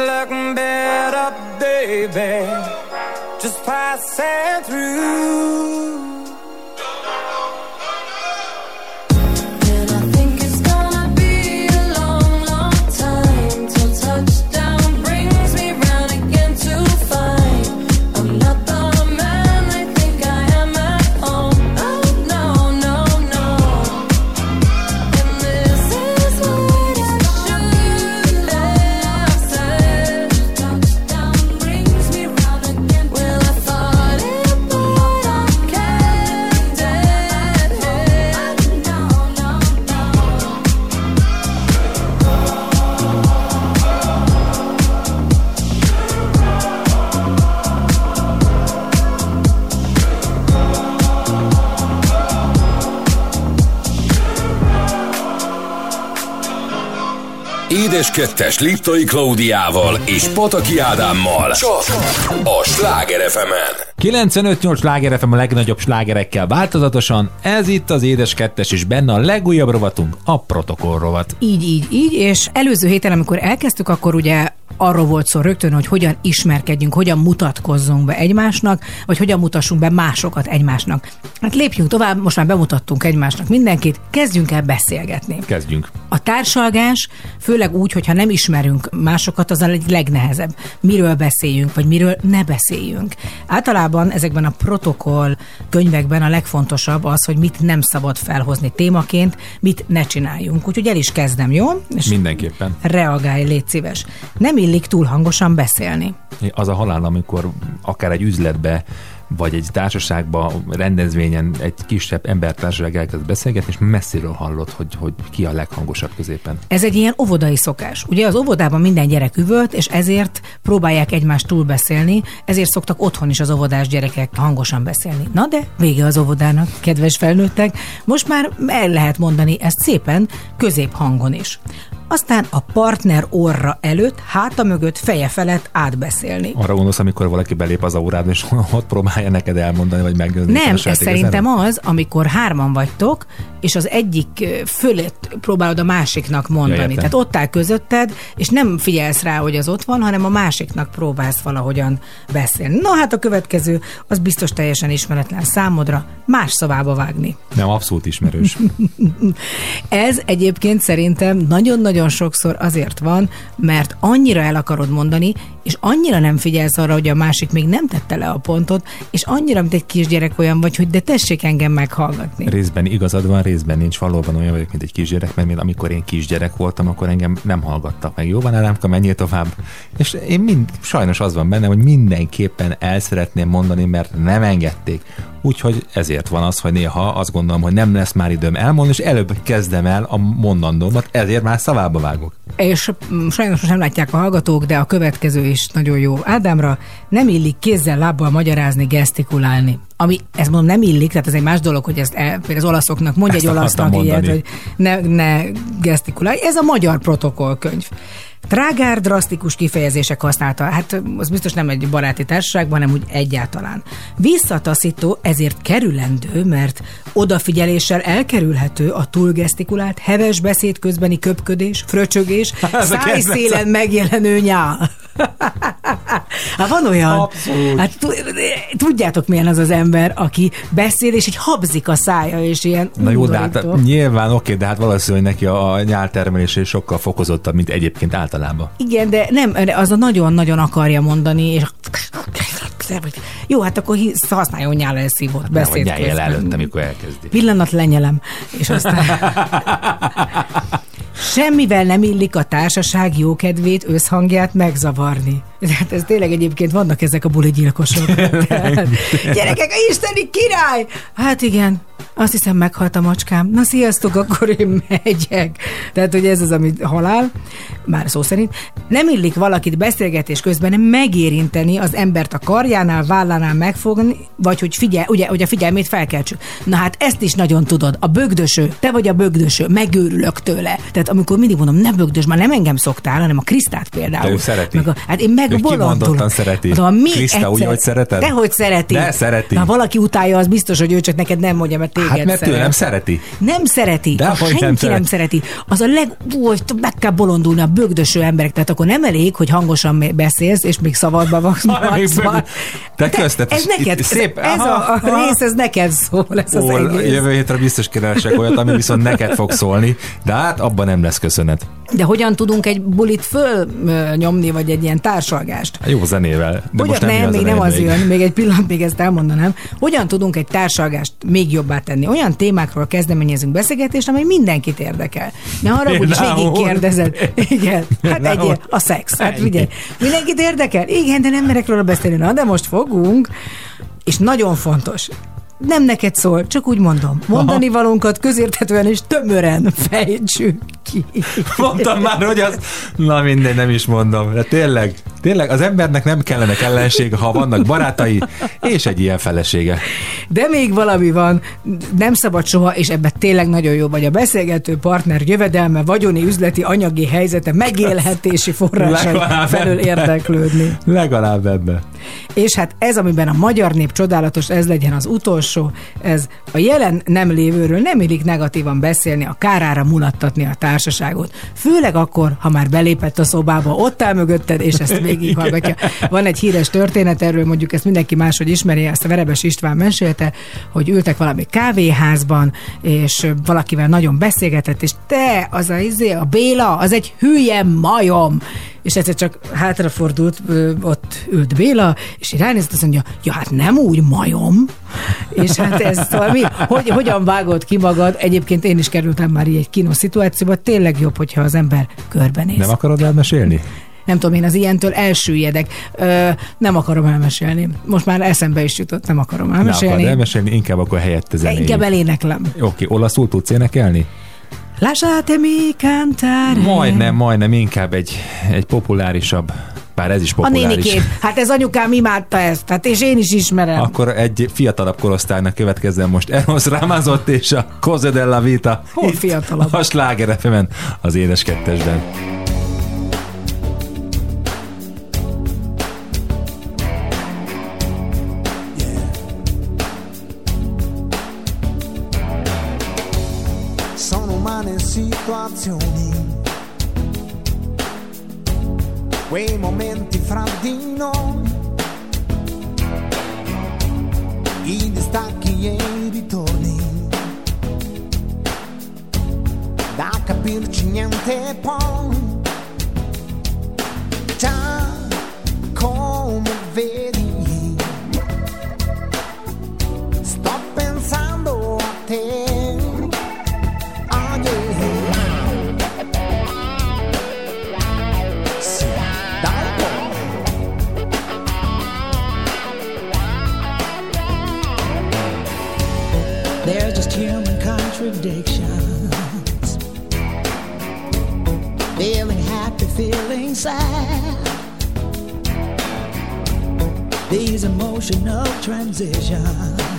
better, baby. Just passing through. Édes Kettes Liptai Klaudiával és Pataki Ádámmal. Csak a Sláger fm 95-8 sláger FM a legnagyobb slágerekkel változatosan. Ez itt az Édes Kettes, és benne a legújabb rovatunk, a protokoll rovat. Így, így, így, és előző héten, amikor elkezdtük, akkor ugye arról volt szó rögtön, hogy hogyan ismerkedjünk, hogyan mutatkozzunk be egymásnak, vagy hogyan mutassunk be másokat egymásnak. Hát lépjünk tovább, most már bemutattunk egymásnak mindenkit, kezdjünk el beszélgetni. Kezdjünk. A társalgás, főleg úgy, hogyha nem ismerünk másokat, az a leg- legnehezebb. Miről beszéljünk, vagy miről ne beszéljünk. Általában ezekben a protokoll könyvekben a legfontosabb az, hogy mit nem szabad felhozni témaként, mit ne csináljunk. Úgyhogy el is kezdem, jó? És Mindenképpen. reagálj, légy szíves. Nem illik túl hangosan beszélni. Az a halál, amikor akár egy üzletbe, vagy egy társaságba, rendezvényen egy kisebb embertársaság elkezd beszélgetni, és messziről hallod, hogy, hogy ki a leghangosabb középen. Ez egy ilyen óvodai szokás. Ugye az óvodában minden gyerek üvölt, és ezért próbálják egymást túlbeszélni, ezért szoktak otthon is az óvodás gyerekek hangosan beszélni. Na de vége az óvodának, kedves felnőttek. Most már el lehet mondani ezt szépen, középhangon is. Aztán a partner orra előtt, háta mögött, feje felett átbeszélni. Arra gondolsz, amikor valaki belép az órádba, és ott próbálja neked elmondani, vagy meggyőzni. Nem, ez szerintem az, amikor hárman vagytok, és az egyik fölött próbálod a másiknak mondani. értem. Tehát ott áll közötted, és nem figyelsz rá, hogy az ott van, hanem a másiknak próbálsz valahogyan beszélni. Na hát a következő, az biztos teljesen ismeretlen számodra, más szavába vágni. Nem, abszolút ismerős. Ez egyébként szerintem nagyon-nagyon sokszor azért van, mert annyira el akarod mondani, és annyira nem figyelsz arra, hogy a másik még nem tette le a pontot, és annyira, mint egy kisgyerek olyan vagy, hogy de tessék engem meghallgatni. Részben igazad van, részben nincs. Valóban olyan vagyok, mint egy kisgyerek, mert amikor én kisgyerek voltam, akkor engem nem hallgattak meg. Jó van, Ádámka, menjél tovább. És én mind, sajnos az van bennem, hogy mindenképpen el szeretném mondani, mert nem engedték. Úgyhogy ezért van az, hogy néha azt gondolom, hogy nem lesz már időm elmondani, és előbb kezdem el a mondandómat, ezért már szavába vágok. És sajnos most nem látják a hallgatók, de a következő is nagyon jó. Ádámra nem illik kézzel, lábbal magyarázni, gesztikulálni. Ami, ez mondom, nem illik, tehát ez egy más dolog, hogy ezt el, az olaszoknak mondja Ezt egy olasznak ilyet, mondani. hogy ne, ne gesztikulálj. Ez a magyar protokollkönyv. Trágár, drasztikus kifejezések használta. Hát az biztos nem egy baráti társaságban, hanem úgy egyáltalán. Visszataszító, ezért kerülendő, mert odafigyeléssel elkerülhető a túlgesztikulált, heves beszéd közbeni köpködés, fröcsögés, szájszélen megjelenő nyál. Hát van olyan. Abszolút. Hát tu- tudjátok milyen az az ember, aki beszél, és így habzik a szája, és ilyen Na jó, de hát nyilván oké, de hát valószínűleg neki a nyáltermelése is sokkal fokozottabb, mint egyébként általában. Igen, de nem, az a nagyon-nagyon akarja mondani, és jó, hát akkor hisz- használjon nyál elszívott Nem, hogy beszéd nyelj el közben. előtt, amikor elkezdi. Pillanat lenyelem, és aztán... Semmivel nem illik a társaság jókedvét, összhangját megzavarni. Hát ez tényleg egyébként vannak ezek a buligyilkosok. Gyerekek, a isteni király! Hát igen, azt hiszem meghalt a macskám. Na sziasztok, akkor én megyek. Tehát, hogy ez az, ami halál, már szó szerint. Nem illik valakit beszélgetés közben megérinteni az embert a karjánál, vállánál megfogni, vagy hogy figyel, ugye, hogy a figyelmét felkeltsük. Na hát ezt is nagyon tudod. A bögdöső, te vagy a bögdöső, megőrülök tőle. Tehát amikor mindig mondom, ne bögdös, már nem engem szoktál, hanem a Krisztát például. De ő szereti. Meg a, hát én meg Ő kimondottan bolondulok. szereti. Mondom, mi Kriszta, úgy, hogy szereted? Dehogy szereti. De szereti. Na, valaki utálja, az biztos, hogy ő csak neked nem mondja, mert téged Hát mert ő szeret. nem szereti. Nem szereti. De De hogy senki nem nem, szereti. szereti. Az a leg... Úgy, meg kell bolondulni a bögdöső emberek. Tehát akkor nem elég, hogy hangosan beszélsz, és még szabadba vaksz. Te köztet ez neked, szép- ez aha, a, a aha. rész, ez neked szól, ez az Ó, egész. jövő hétre biztos keresek olyat, ami viszont neked fog szólni, de hát abban nem lesz köszönet. De hogyan tudunk egy bulit fölnyomni, vagy egy ilyen társalgást? Jó zenével. De Hogyan, most nem, nem, még nem az jön, még egy pillanat, még ezt elmondanám. Hogyan tudunk egy társalgást még jobbá tenni? Olyan témákról kezdeményezünk beszélgetést, amely mindenkit érdekel. Ne arra, hogy végig kérdezed. Igen, hát egy, a szex. Hát ugye, mindenkit érdekel? Igen, de nem merek róla beszélni. Na, de most fogunk. És nagyon fontos, nem neked szól, csak úgy mondom. Mondani valónkat közérthetően és tömören fejtsük ki. Mondtam már, hogy az... Na mindegy, nem is mondom. De tényleg, tényleg az embernek nem kellene ellensége, ha vannak barátai, és egy ilyen felesége. De még valami van, nem szabad soha, és ebben tényleg nagyon jó vagy a beszélgető partner jövedelme, vagyoni, üzleti, anyagi helyzete, megélhetési forrásai ebbe. érdeklődni. Legalább ebbe. És hát ez, amiben a magyar nép csodálatos, ez legyen az utolsó, ez a jelen nem lévőről nem illik negatívan beszélni, a kárára mulattatni a társaságot. Főleg akkor, ha már belépett a szobába, ott áll mögötted, és ezt végighallgatja. Van egy híres történet erről, mondjuk ezt mindenki máshogy ismeri, ezt a Verebes István mesélte, hogy ültek valami kávéházban, és valakivel nagyon beszélgetett, és te, az a, izé, a Béla, az egy hülye majom, és egyszer csak hátrafordult, ott ült Béla, és így ránézett, azt mondja, ja, hát nem úgy majom. És hát ez szóval mi, hogy, hogyan vágod ki magad? Egyébként én is kerültem már így egy kínos szituációba, tényleg jobb, hogyha az ember körbenéz. Nem akarod elmesélni? nem tudom, én az ilyentől elsüllyedek. Ö, nem akarom elmesélni. Most már eszembe is jutott, nem akarom Ne akarod elmesélni. elmesélni, inkább akkor helyette zenéljük. Inkább eléneklem. Oké, olaszul tudsz énekelni? Lasciatemi cantare. Majdnem, majdnem, inkább egy, egy populárisabb, bár ez is A populáris. nénikét. Hát ez anyukám imádta ezt, hát és én is ismerem. Akkor egy fiatalabb korosztálynak következzen most Eros Ramazott és a Cose della Vita. Hol Itt fiatalabb? A Sláger az édes kettesben. sono umane situazioni, fra di noi, i distacchi e i ritorni, da capirci niente poi, già come vedi, contradictions. Feeling happy, feeling sad. These emotional transitions.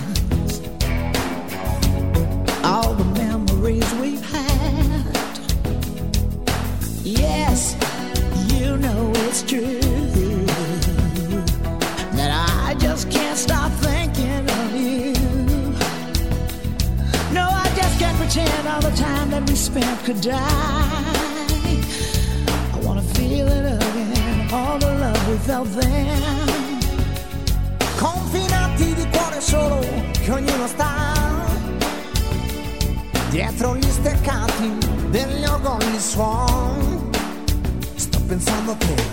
Could die. I wanna feel it again, all the love felt then. confinati di cuore solo che ognuno sta dietro gli steccati degli orgogli suon sto pensando a te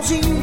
housing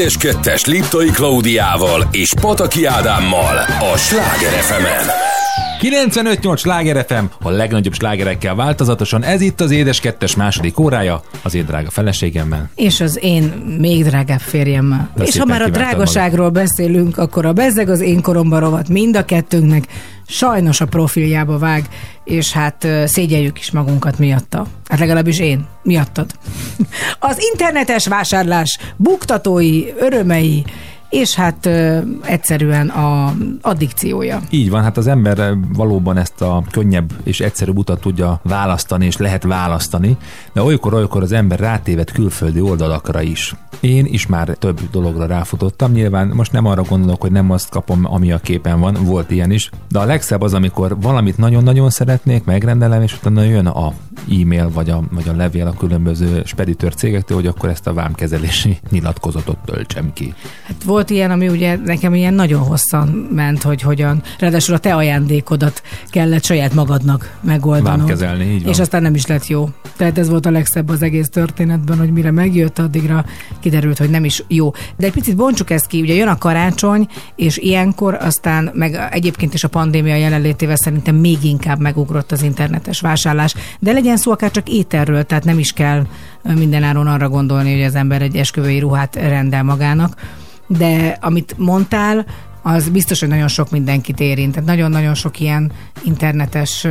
Édes Kettes Liptai Klaudiával és Pataki Ádámmal a Sláger fm 95-8 Sláger FM, a legnagyobb slágerekkel változatosan. Ez itt az Édes Kettes második órája, az én drága feleségemmel. És az én még drágább férjemmel. De és ha már a drágaságról beszélünk, akkor a bezzeg az én koromban rovat mind a kettőnknek sajnos a profiljába vág, és hát szégyeljük is magunkat miatta. Hát legalábbis én, miattad. Az internetes vásárlás buktatói, örömei, és hát ö, egyszerűen a addikciója. Így van, hát az ember valóban ezt a könnyebb és egyszerűbb utat tudja választani, és lehet választani, de olykor-olykor az ember rátéved külföldi oldalakra is. Én is már több dologra ráfutottam, nyilván most nem arra gondolok, hogy nem azt kapom, ami a képen van, volt ilyen is, de a legszebb az, amikor valamit nagyon-nagyon szeretnék, megrendelem, és utána jön a e-mail vagy a, vagy a levél a különböző speditőr cégektől, hogy akkor ezt a vámkezelési nyilatkozatot töltsem ki. Hát volt ilyen, ami ugye nekem ilyen nagyon hosszan ment, hogy hogyan, ráadásul a te ajándékodat kellett saját magadnak megoldanod. Vámkezelni, így van. És aztán nem is lett jó. Tehát ez volt a legszebb az egész történetben, hogy mire megjött, addigra kiderült, hogy nem is jó. De egy picit bontsuk ezt ki, ugye jön a karácsony, és ilyenkor aztán, meg egyébként is a pandémia jelenlétével szerintem még inkább megugrott az internetes vásárlás. De legyen szó akár csak ételről, tehát nem is kell mindenáron arra gondolni, hogy az ember egy esküvői ruhát rendel magának. De amit mondtál, az biztos, hogy nagyon sok mindenkit érint. Tehát nagyon-nagyon sok ilyen internetes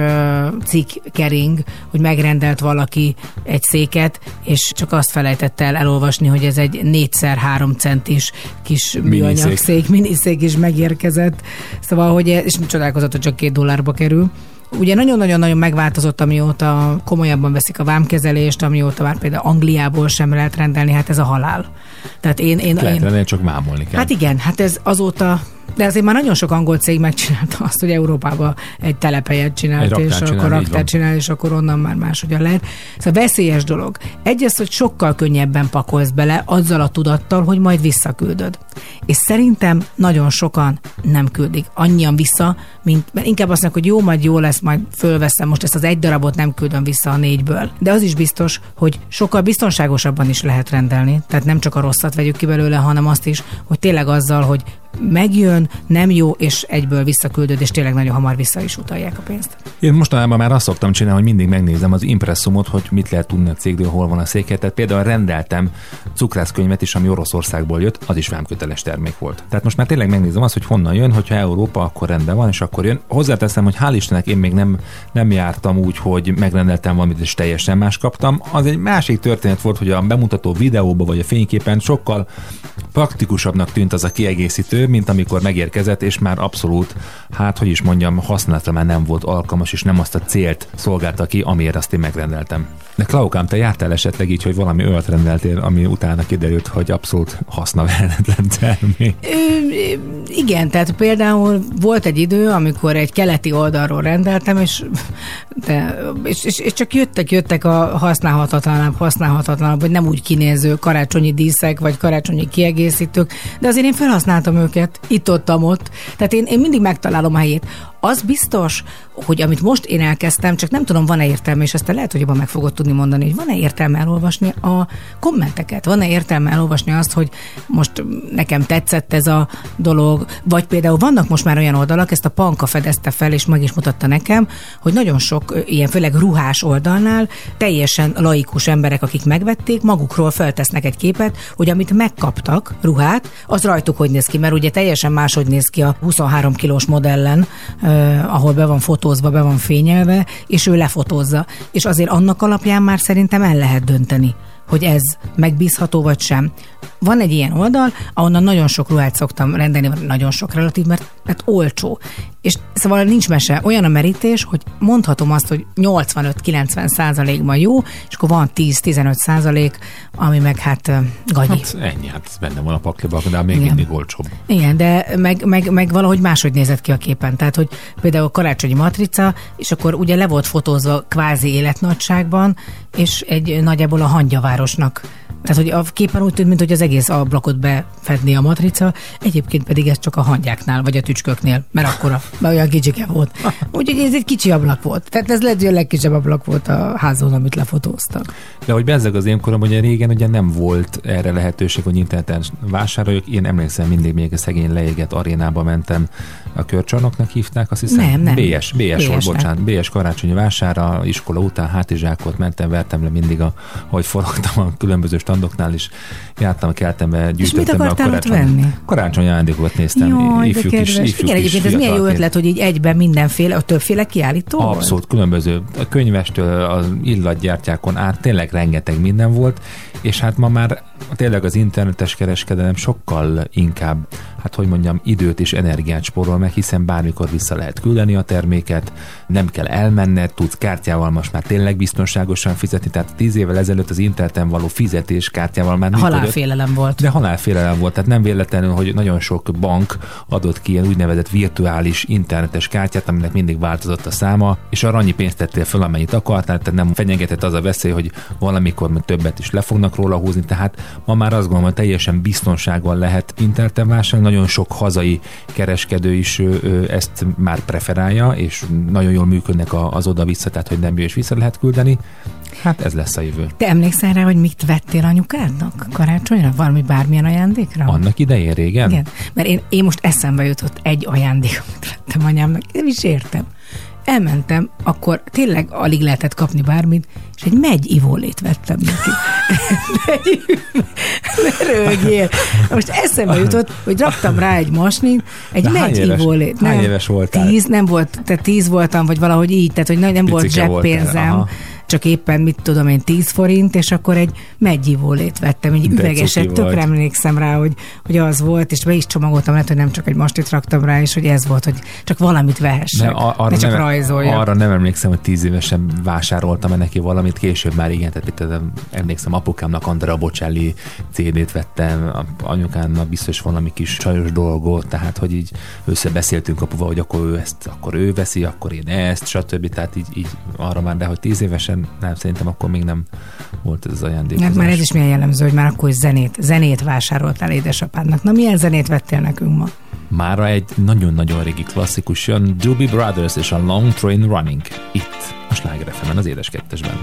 cikk kering, hogy megrendelt valaki egy széket, és csak azt felejtette el elolvasni, hogy ez egy 4x3 centis kis műanyag szék, miniszék is megérkezett. Szóval, hogy és csodálkozott, hogy csak két dollárba kerül. Ugye nagyon-nagyon-nagyon megváltozott, amióta komolyabban veszik a vámkezelést, amióta már például Angliából sem lehet rendelni, hát ez a halál. Tehát én, én, Lehet én rendelni, csak mámolni kell. Hát igen, hát ez azóta de azért már nagyon sok angol cég megcsinálta azt, hogy Európába egy telephelyet csinált, Egy és csinál, akkor raktár csinál, és akkor onnan már máshogyan lehet. Szóval veszélyes dolog. Egy az, hogy sokkal könnyebben pakolsz bele azzal a tudattal, hogy majd visszaküldöd. És szerintem nagyon sokan nem küldik annyian vissza, mint, mert inkább azt mondják, hogy jó, majd jó lesz, majd fölveszem, most ezt az egy darabot nem küldöm vissza a négyből. De az is biztos, hogy sokkal biztonságosabban is lehet rendelni. Tehát nem csak a rosszat vegyük ki belőle, hanem azt is, hogy tényleg azzal, hogy megjön, nem jó, és egyből visszaküldöd, és tényleg nagyon hamar vissza is utalják a pénzt. Én mostanában már azt szoktam csinálni, hogy mindig megnézem az impresszumot, hogy mit lehet tudni a cégről, hol van a széke. Tehát például rendeltem cukrászkönyvet is, ami Oroszországból jött, az is vámköteles termék volt. Tehát most már tényleg megnézem azt, hogy honnan jön, hogyha Európa, akkor rendben van, és akkor jön. Hozzáteszem, hogy hál' Istennek én még nem, nem jártam úgy, hogy megrendeltem valamit, és teljesen más kaptam. Az egy másik történet volt, hogy a bemutató videóban vagy a fényképen sokkal praktikusabbnak tűnt az a kiegészítő, mint amikor megérkezett, és már abszolút, hát hogy is mondjam, használatra már nem volt alkalmas, és nem azt a célt szolgálta ki, amiért azt én megrendeltem. De Klaukám, te jártál esetleg így, hogy valami olyat rendeltél, ami utána kiderült, hogy abszolút hasznavehetetlen termék. Ö, igen, tehát például volt egy idő, amikor egy keleti oldalról rendeltem, és, de, és, és, és csak jöttek, jöttek a használhatatlanabb, használhatatlanabb, vagy nem úgy kinéző karácsonyi díszek, vagy karácsonyi kiegészítők, de azért én felhasználtam őket, itt-ott, ott. Tehát én, én mindig megtalálom a helyét. Az biztos, hogy amit most én elkezdtem, csak nem tudom, van-e értelme, és aztán lehet, hogy jobban meg fogod tudni mondani, hogy van-e értelme elolvasni a kommenteket, van-e értelme elolvasni azt, hogy most nekem tetszett ez a dolog, vagy például vannak most már olyan oldalak, ezt a Panka fedezte fel, és meg is mutatta nekem, hogy nagyon sok ilyen, főleg ruhás oldalnál teljesen laikus emberek, akik megvették, magukról feltesznek egy képet, hogy amit megkaptak, ruhát, az rajtuk hogy néz ki, mert ugye teljesen máshogy néz ki a 23 kilós modellen, eh, ahol be van fotózva, be van fényelve, és ő lefotózza. És azért annak alapján már szerintem el lehet dönteni, hogy ez megbízható vagy sem. Van egy ilyen oldal, ahonnan nagyon sok ruhát szoktam rendelni, nagyon sok relatív, mert, mert olcsó. És szóval nincs mese. Olyan a merítés, hogy mondhatom azt, hogy 85-90 százalékban jó, és akkor van 10-15 százalék, ami meg hát gagyi. Hát ennyi, hát benne van a pakliban, de még Igen. mindig olcsóbb. Igen, de meg, meg, meg valahogy máshogy nézett ki a képen. Tehát, hogy például karácsonyi matrica, és akkor ugye le volt fotózva kvázi életnagyságban, és egy nagyjából a hangyavárosnak. Tehát, hogy a képen úgy tűnt, mint hogy az egész ablakot befedné a matrica, egyébként pedig ez csak a hangyáknál, vagy a tücsköknél, mert akkora. Mert olyan kicsike volt. Úgyhogy ez egy kicsi ablak volt. Tehát ez lehet, hogy a legkisebb ablak volt a házon, amit lefotóztak. De hogy bezzeg az én korom, ugye régen ugye nem volt erre lehetőség, hogy interneten vásároljak. Én emlékszem mindig még a szegény leégett arénába mentem, a körcsarnoknak hívták, azt hiszem. Nem, nem. BS, BS, BS, bocsánat. BS karácsonyi vására, iskola után hátizsákot mentem, vertem le mindig, a, ahogy forogtam a különböző standoknál is, jártam, keltem be, gyűjtöttem be a karácsony, venni? karácsonyi ajándékot néztem. Jaj, ifjú kis, ifjú Igen, egyébként ez milyen jó ötlet, hogy így egyben mindenféle, a többféle kiállító? Abszolút különböző. A könyvestől az illatgyártyákon át tényleg rengeteg minden volt, és hát ma már tényleg az internetes kereskedelem sokkal inkább, hát hogy mondjam, időt és energiát spórol meg, hiszen bármikor vissza lehet küldeni a terméket, nem kell elmenned, tudsz kártyával most már tényleg biztonságosan fizetni, tehát tíz évvel ezelőtt az interneten való fizetés kártyával már működött. Halálfélelem volt. De halálfélelem volt, tehát nem véletlenül, hogy nagyon sok bank adott ki ilyen úgynevezett virtuális internetes kártyát, aminek mindig változott a száma, és arra annyi pénzt tettél fel, amennyit akartál, tehát nem fenyegetett az a veszély, hogy valamikor még többet is le fognak róla húzni, tehát ma már azt gondolom, hogy teljesen biztonsággal lehet interneten vásárolni, nagyon sok hazai kereskedő is ezt már preferálja, és nagyon jól működnek az oda-vissza, tehát hogy nem és vissza lehet küldeni. Hát ez lesz a jövő. Te emlékszel rá, hogy mit vettél anyukádnak karácsonyra? Valami bármilyen ajándékra? Annak idején régen? Igen, mert én, én most eszembe jutott egy ajándék, amit vettem anyámnak, nem is értem. Elmentem, akkor tényleg alig lehetett kapni bármit, és egy megy ivólét vettem neki. Ne rögjél. Most eszembe jutott, hogy raktam rá egy masnit, egy De megy éves- ivólét. hány éves voltál? Tíz, nem volt, tehát tíz voltam, vagy valahogy így, tehát hogy nem volt Picike voltál, zseppénzem, aha. Csak éppen, mit tudom én, 10 forint, és akkor egy megyivólét vettem, egy De üvegeset, tökre emlékszem rá, hogy, hogy az volt, és be is csomagoltam, lehet, hogy nem csak egy mastit raktam rá, és hogy ez volt, hogy csak valamit vehessek, Nem, a- ne csak nem, rajzoljak. arra nem emlékszem, hogy tíz évesen vásároltam neki valamit, később már igen, tehát emlékszem, apukámnak Andrea Bocelli CD-t vettem, anyukámnak biztos valami kis csajos dolgot, tehát hogy így összebeszéltünk apuval, hogy akkor ő ezt, akkor ő veszi, akkor én ezt, stb. Tehát így, így arra már, de hogy tíz évesen, nem, szerintem akkor még nem volt ez az ajándékozás. Már ez is milyen jellemző, hogy már akkor is zenét, zenét vásároltál édesapádnak. Na milyen zenét vettél nekünk ma? Mára egy nagyon-nagyon régi klasszikus jön, Doobie Brothers és a Long Train Running. Itt, a Sláger az édes kettesben.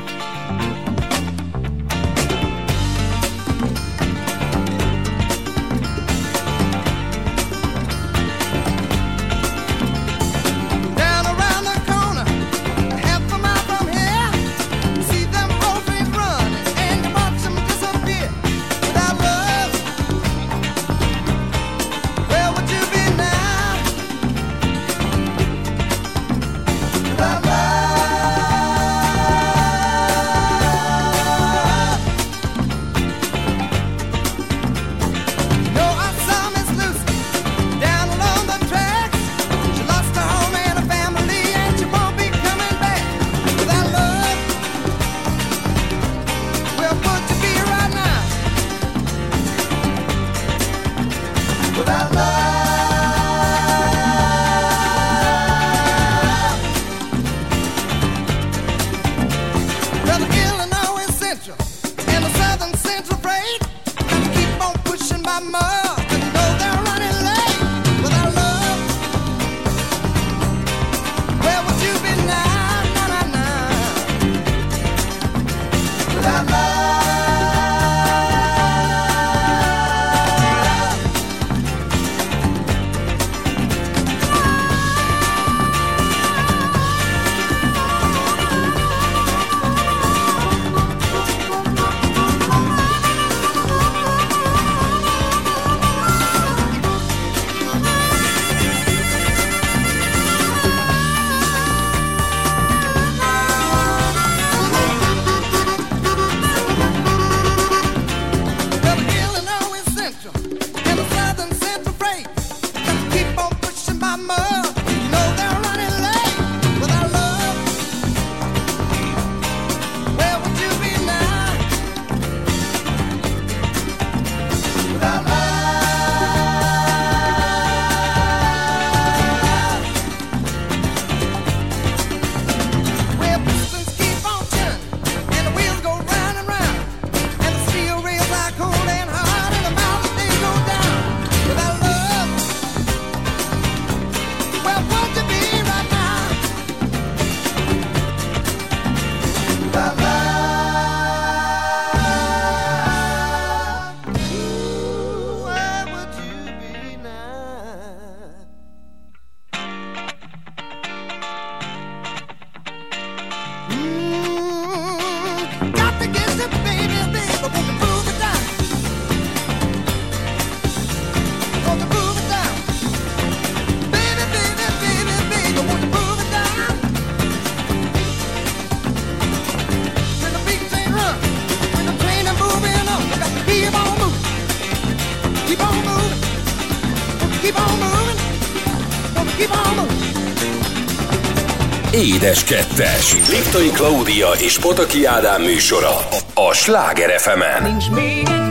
Édes Kettes. Liptai Klaudia és Pataki Ádám műsora a Sláger fm -en. Nincs még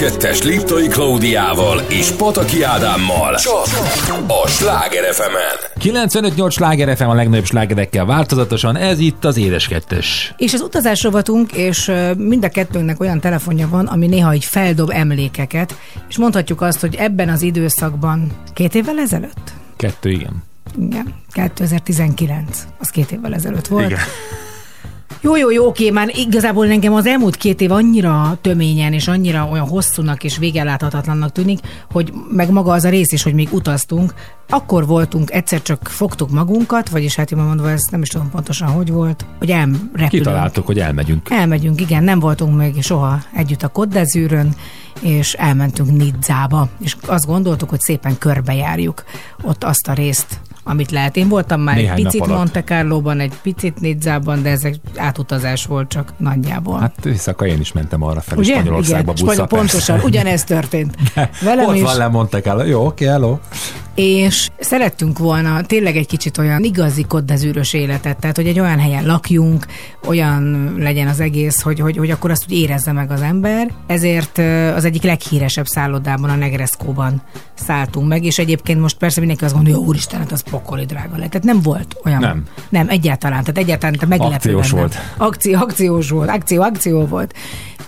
2-es Liptai Klaudiával és Pataki Ádámmal. Csak a Sláger fm 95-8 Sláger FM a legnagyobb slágerekkel változatosan, ez itt az Édes 2 És az utazás rovatunk, és mind a kettőnknek olyan telefonja van, ami néha egy feldob emlékeket, és mondhatjuk azt, hogy ebben az időszakban két évvel ezelőtt? Kettő, igen. Igen, 2019, az két évvel ezelőtt volt. Igen. Jó, jó, jó, oké, már igazából engem az elmúlt két év annyira töményen és annyira olyan hosszúnak és végeláthatatlannak tűnik, hogy meg maga az a rész is, hogy még utaztunk, akkor voltunk, egyszer csak fogtuk magunkat, vagyis hát jól mondva, ez nem is tudom pontosan, hogy volt, hogy elrepülünk. Kitaláltuk, hogy elmegyünk. Elmegyünk, igen, nem voltunk még soha együtt a Koddezűrön, és elmentünk Nidzába, és azt gondoltuk, hogy szépen körbejárjuk ott azt a részt, amit lehet. Én voltam már Néhány egy picit. Monte Carlo-ban, egy picit Nidzában, de ezek átutazás volt csak nagyjából. Hát éjszaka én is mentem arra fel, Ugye? Spanyolországba busszal, Spanyol, pontosan, ugyanez történt. Velem Ott is. van, lemondtak el. Jó, oké, hello. És szerettünk volna tényleg egy kicsit olyan igazi koddezűrös életet, tehát hogy egy olyan helyen lakjunk, olyan legyen az egész, hogy, hogy, hogy akkor azt úgy érezze meg az ember. Ezért az egyik leghíresebb szállodában, a Negreszkóban szálltunk meg, és egyébként most persze mindenki azt gondolja, hogy úristen, hát az pokoli drága lett. Tehát nem volt olyan. Nem. Nem, egyáltalán. Tehát egyáltalán te meglepően Akciós nem. volt. Akció, akciós volt. Akció, akció volt.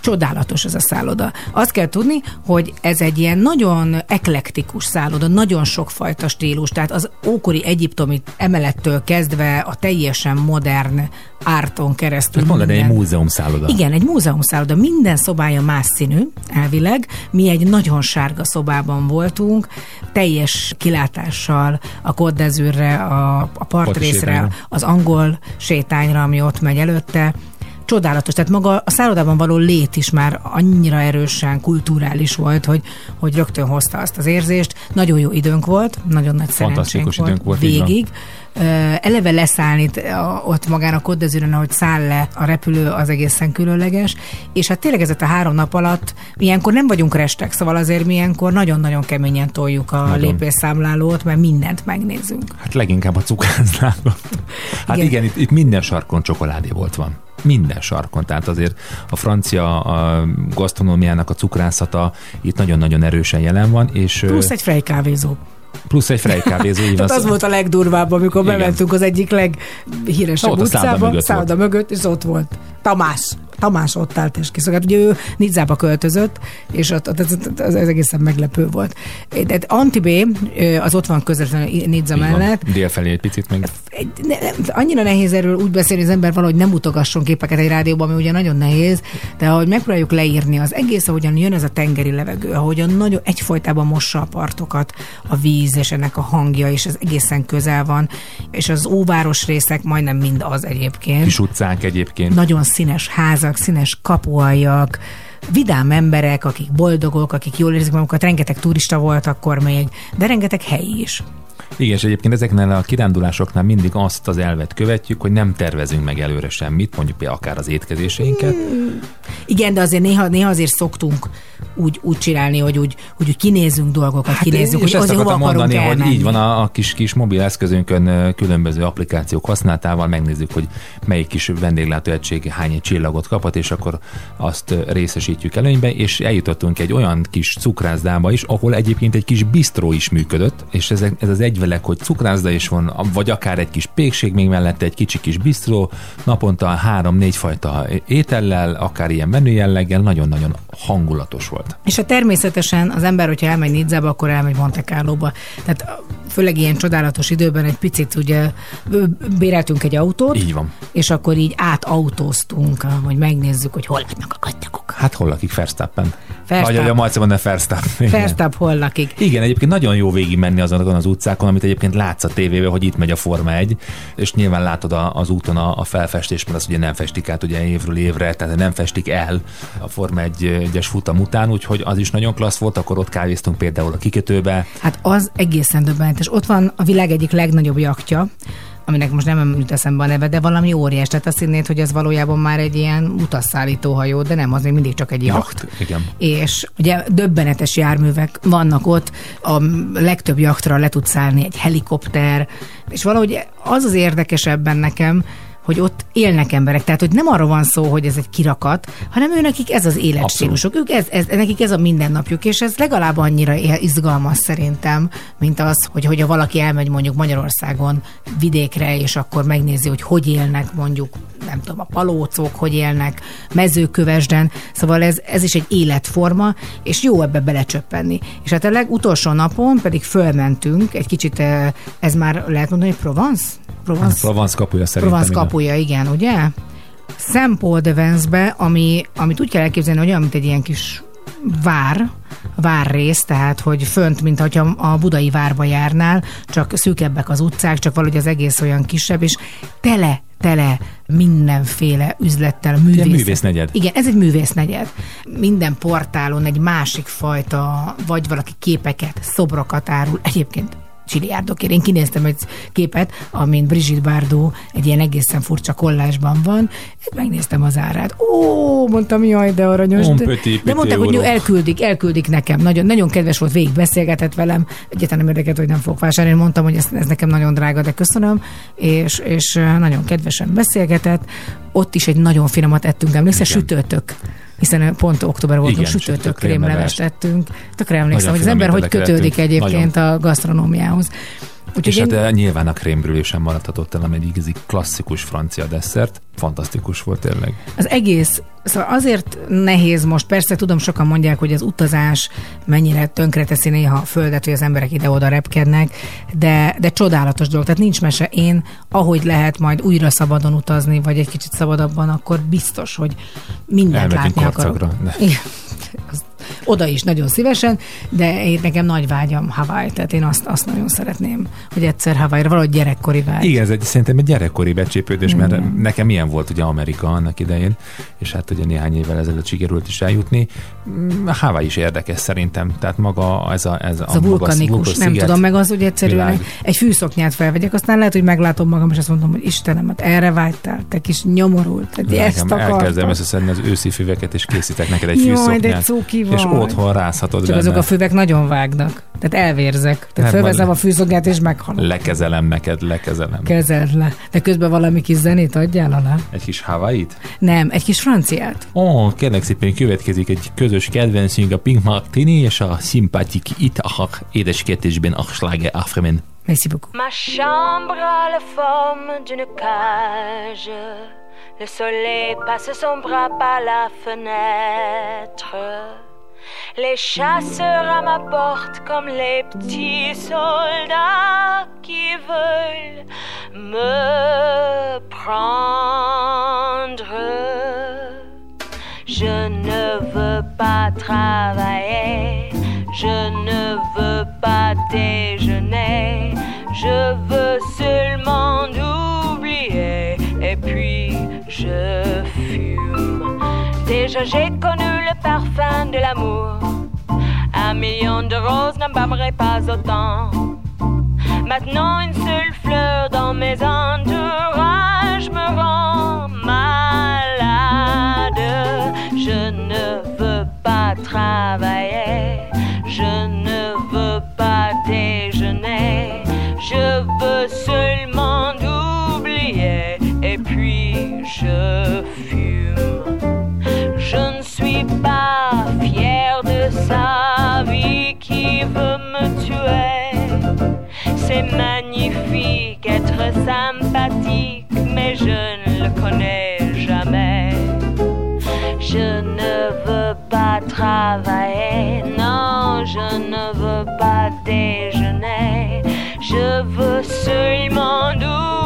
Csodálatos ez a szálloda. Azt kell tudni, hogy ez egy ilyen nagyon eklektikus szálloda, nagyon sok fajta stílus. Tehát az ókori egyiptomi emelettől kezdve a teljesen modern árton keresztül. Tehát mondani, egy múzeumszálloda. igen, egy múzeumszálloda. Minden szobája más színű, elvileg. Mi egy nagyon sárga szobában voltunk, teljes kilátással a Côte a, a partrészre, az angol sétányra, ami ott megy előtte. Csodálatos, tehát maga a szállodában való lét is már annyira erősen kulturális volt, hogy, hogy rögtön hozta azt az érzést. Nagyon jó időnk volt, nagyon nagy szerencsénk volt, időnk volt, végig. Eleve leszállni ott magán a Côte ahogy száll le a repülő, az egészen különleges, és hát tényleg ez a három nap alatt, ilyenkor nem vagyunk restek, szóval azért mi ilyenkor nagyon-nagyon keményen toljuk a Nagyon. lépésszámlálót, mert mindent megnézünk. Hát leginkább a cukrászlágot. Hát igen, Igen. igen itt, itt minden sarkon csokoládé volt van. Minden sarkon. Tehát azért a francia a gasztronómiának a cukrászata itt nagyon-nagyon erősen jelen van, és Plusz egy frej kávézó. plusz egy frejkávézó. Tehát az volt a legdurvább, amikor Igen. bementünk az egyik leghíresebb Ott a szálloda utcába, mögött szálloda mögött, és ott volt Tamás. Tamás ott állt és kiszolgált. Ugye ő Nidzába költözött, és ott, ott ez, ez, ez egészen meglepő volt. De Antibé, az ott van közvetlenül Nidza Így van. mellett, Délfelé egy picit meg. egy, ne, nem, annyira nehéz erről úgy beszélni, hogy az ember valahogy nem mutogasson képeket egy rádióban, ami ugye nagyon nehéz, de ahogy megpróbáljuk leírni az egész, ahogyan jön ez a tengeri levegő, ahogyan nagyon egyfolytában mossa a partokat a víz, és ennek a hangja, és ez egészen közel van, és az óváros részek majdnem mind az egyébként. Kis utcánk egyébként. Nagyon színes házak, színes kapualjak, vidám emberek, akik boldogok, akik jól érzik magukat, rengeteg turista volt akkor még, de rengeteg helyi is. Igen, és egyébként ezeknél a kirándulásoknál mindig azt az elvet követjük, hogy nem tervezünk meg előre semmit, mondjuk például akár az étkezéseinket. Igen, de azért néha, néha azért szoktunk úgy, úgy csinálni, hogy úgy, hogy úgy kinézzünk dolgokat, hát kinézzük, hogy azért hova mondani, hogy elmenni. így van a, a kis, kis mobil eszközünkön különböző applikációk használatával megnézzük, hogy melyik kis vendéglátóegység hány csillagot kapott, és akkor azt ö, részesítjük előnybe, és eljutottunk egy olyan kis cukrászdába is, ahol egyébként egy kis bistró is működött, és ez, ez az egyvelek, hogy cukrászda is van, vagy akár egy kis pékség még mellette, egy kicsi kis bistró, naponta három-négy fajta étellel, akár ilyen menü jelleggel, nagyon-nagyon hangulatos volt. És a természetesen az ember, hogyha elmegy Nidzába, akkor elmegy Monte Carloba. Tehát főleg ilyen csodálatos időben egy picit ugye béreltünk egy autót, Így van. és akkor így átautóztunk, hogy megnézzük, hogy hol laknak a gatyagok. Hát hol lakik Verstappen? Verstappen. Vagy a Marci mondja Verstappen. Igen. Verstapp hol lakik. Igen, egyébként nagyon jó végig menni azon az utcákon, amit egyébként látsz a tévében, hogy itt megy a Forma 1, és nyilván látod a, az úton a, a felfestést, mert azt ugye nem festik át ugye évről évre, tehát nem festik el a Forma 1-es futam után, úgyhogy az is nagyon klassz volt, akkor ott kávéztunk például a kikötőbe. Hát az egészen döbbenetes. Ott van a világ egyik legnagyobb jaktja, aminek most nem jut eszembe a neve, de valami óriás. Tehát azt hinnéd, hogy ez valójában már egy ilyen utasszállító hajó, de nem, az még mindig csak egy jacht. Igen. És ugye döbbenetes járművek vannak ott, a legtöbb jaktra le tud szállni egy helikopter, és valahogy az az érdekesebben nekem, hogy ott élnek emberek. Tehát, hogy nem arról van szó, hogy ez egy kirakat, hanem ő nekik ez az életstílusuk. Ők ez, ez, nekik ez a mindennapjuk, és ez legalább annyira izgalmas szerintem, mint az, hogy hogyha valaki elmegy mondjuk Magyarországon vidékre, és akkor megnézi, hogy hogy élnek mondjuk, nem tudom, a palócok, hogy élnek mezőkövesden. Szóval ez, ez is egy életforma, és jó ebbe belecsöppenni. És hát a legutolsó napon pedig fölmentünk, egy kicsit, eh, ez már lehet mondani, hogy Provence? Provence? Provence kapuja szerintem. Provence igen. kapuja, igen, ugye? Saint Paul de Vence-be, ami, amit úgy kell elképzelni, hogy olyan, mint egy ilyen kis vár, várrész, tehát hogy fönt, mint hogyha a budai várba járnál, csak szűkebbek az utcák, csak valahogy az egész olyan kisebb, és tele tele mindenféle üzlettel, művész. művésznegyed. Igen, ez egy művésznegyed. Minden portálon egy másik fajta, vagy valaki képeket, szobrokat árul. Egyébként csiliárdokért. Én kinéztem egy képet, amint Brigitte Bardot egy ilyen egészen furcsa kollásban van. Hát megnéztem az árát. Ó, mondtam, jaj, de aranyos. De, petit, de mondták, hogy elküldik, elküldik nekem. Nagyon, nagyon kedves volt, végig beszélgetett velem. Egyáltalán nem érdekelt, hogy nem fogok vásárolni. Én mondtam, hogy ez, ez nekem nagyon drága, de köszönöm. És, és nagyon kedvesen beszélgetett. Ott is egy nagyon finomat ettünk, emlékszel, sütőtök hiszen pont október volt, Igen, sütőtök krémlevest ettünk. Tökre emlékszem, Nagyon hogy az ember hogy kötődik ettünk. egyébként a gasztronómiához. Úgyhogy És hát én- eh, nyilván a krémbrülő sem maradhatott el, ami egy igazi klasszikus francia desszert. Fantasztikus volt tényleg. Az egész, szóval azért nehéz most, persze tudom, sokan mondják, hogy az utazás mennyire tönkreteszi néha a földet, hogy az emberek ide-oda repkednek, de, de csodálatos dolog. Tehát nincs mese. Én, ahogy lehet majd újra szabadon utazni, vagy egy kicsit szabadabban, akkor biztos, hogy mindent Elmegyünk látni akarok. Karcagra. Ne. Igen. Oda is nagyon szívesen, de én nekem nagy vágyam Hawaii, tehát én azt, azt nagyon szeretném, hogy egyszer Hawaii-ra, valahogy gyerekkori vágy. Igen, ez egy, szerintem egy gyerekkori becsépődés, mert Igen. nekem ilyen volt ugye Amerika annak idején, és hát ugye néhány évvel ezelőtt sikerült is eljutni. Mm, Hawaii is érdekes szerintem, tehát maga ez a, ez Ez a vulkanikus, nem tudom, meg az, hogy egyszerűen világ. egy fűszoknyát felvegyek, aztán lehet, hogy meglátom magam, és azt mondom, hogy Istenem, hát erre vágytál, te kis nyomorult, tehát ezt Nekem elkezdem akartam. összeszedni az őszi füveket, és készítek neked egy Jaj, de cuki vagy. És otthon rázhatod Csak benne. azok a füvek nagyon vágnak, tehát elvérzek. Tehát Nem, fölveszem a fűszoknyát, és meghalok. Lekezelem neked, lekezelem. Kezeld le. De közben valami kis zenét adjál alá? Egy kis Hawaii-t? Nem, egy kis franciát. Ó, oh, kérlek szépen következik egy közös kedvencünk, a Pink Martini és a szimpatik Itahak édeskedésben a sláger Afremen. Merci beaucoup. Ma chambre a la forme d'une cage. Le soleil passe son bras par la fenêtre. Les chasseurs à ma porte comme les petits soldats qui veulent me prendre. Je ne veux pas travailler, je ne veux pas déjeuner, je veux seulement oublier et puis je fume. Déjà j'ai connu le parfum de l'amour, un million de roses n'embaumerait pas autant. Maintenant une seule fleur dans mes entourages me rend malade. Je ne veux pas travailler, je ne veux pas déjeuner, je veux seulement oublier et puis je pas fière de sa vie qui veut me tuer. C'est magnifique être sympathique, mais je ne le connais jamais. Je ne veux pas travailler, non, je ne veux pas déjeuner. Je veux seulement oublier,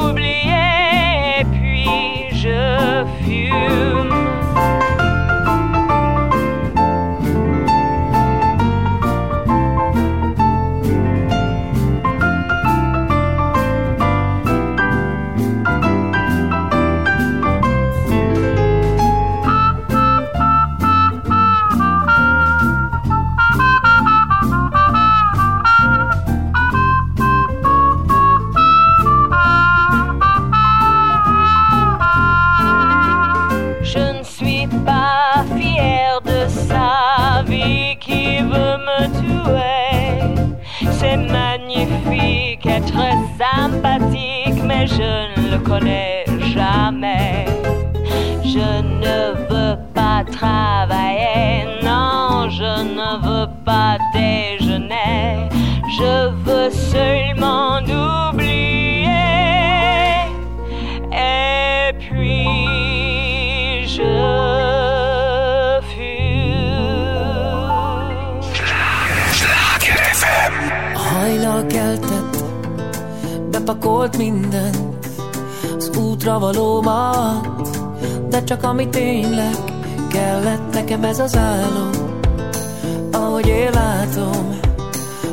magnifique être sympathique, mais je ne le connais jamais. Je ne veux pas travailler, non, je ne veux pas Hajnal keltett, bepakolt mindent az útra valómat, de csak ami tényleg kellett nekem ez az álom, ahogy én látom,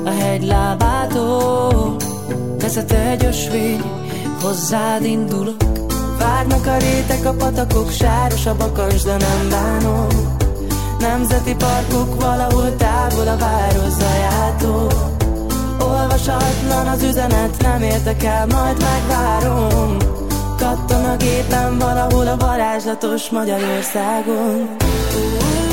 a hegy lábától vezet egy ösvény, hozzád indulok. Várnak a rétek, a patakok, sáros a bakas, de nem bánom. Nemzeti parkok valahol távol a város zajától. Olvasatlan az üzenet, nem értek el, majd megvárom. Katton a gépen valahol a varázslatos Magyarországon. Elvesztem,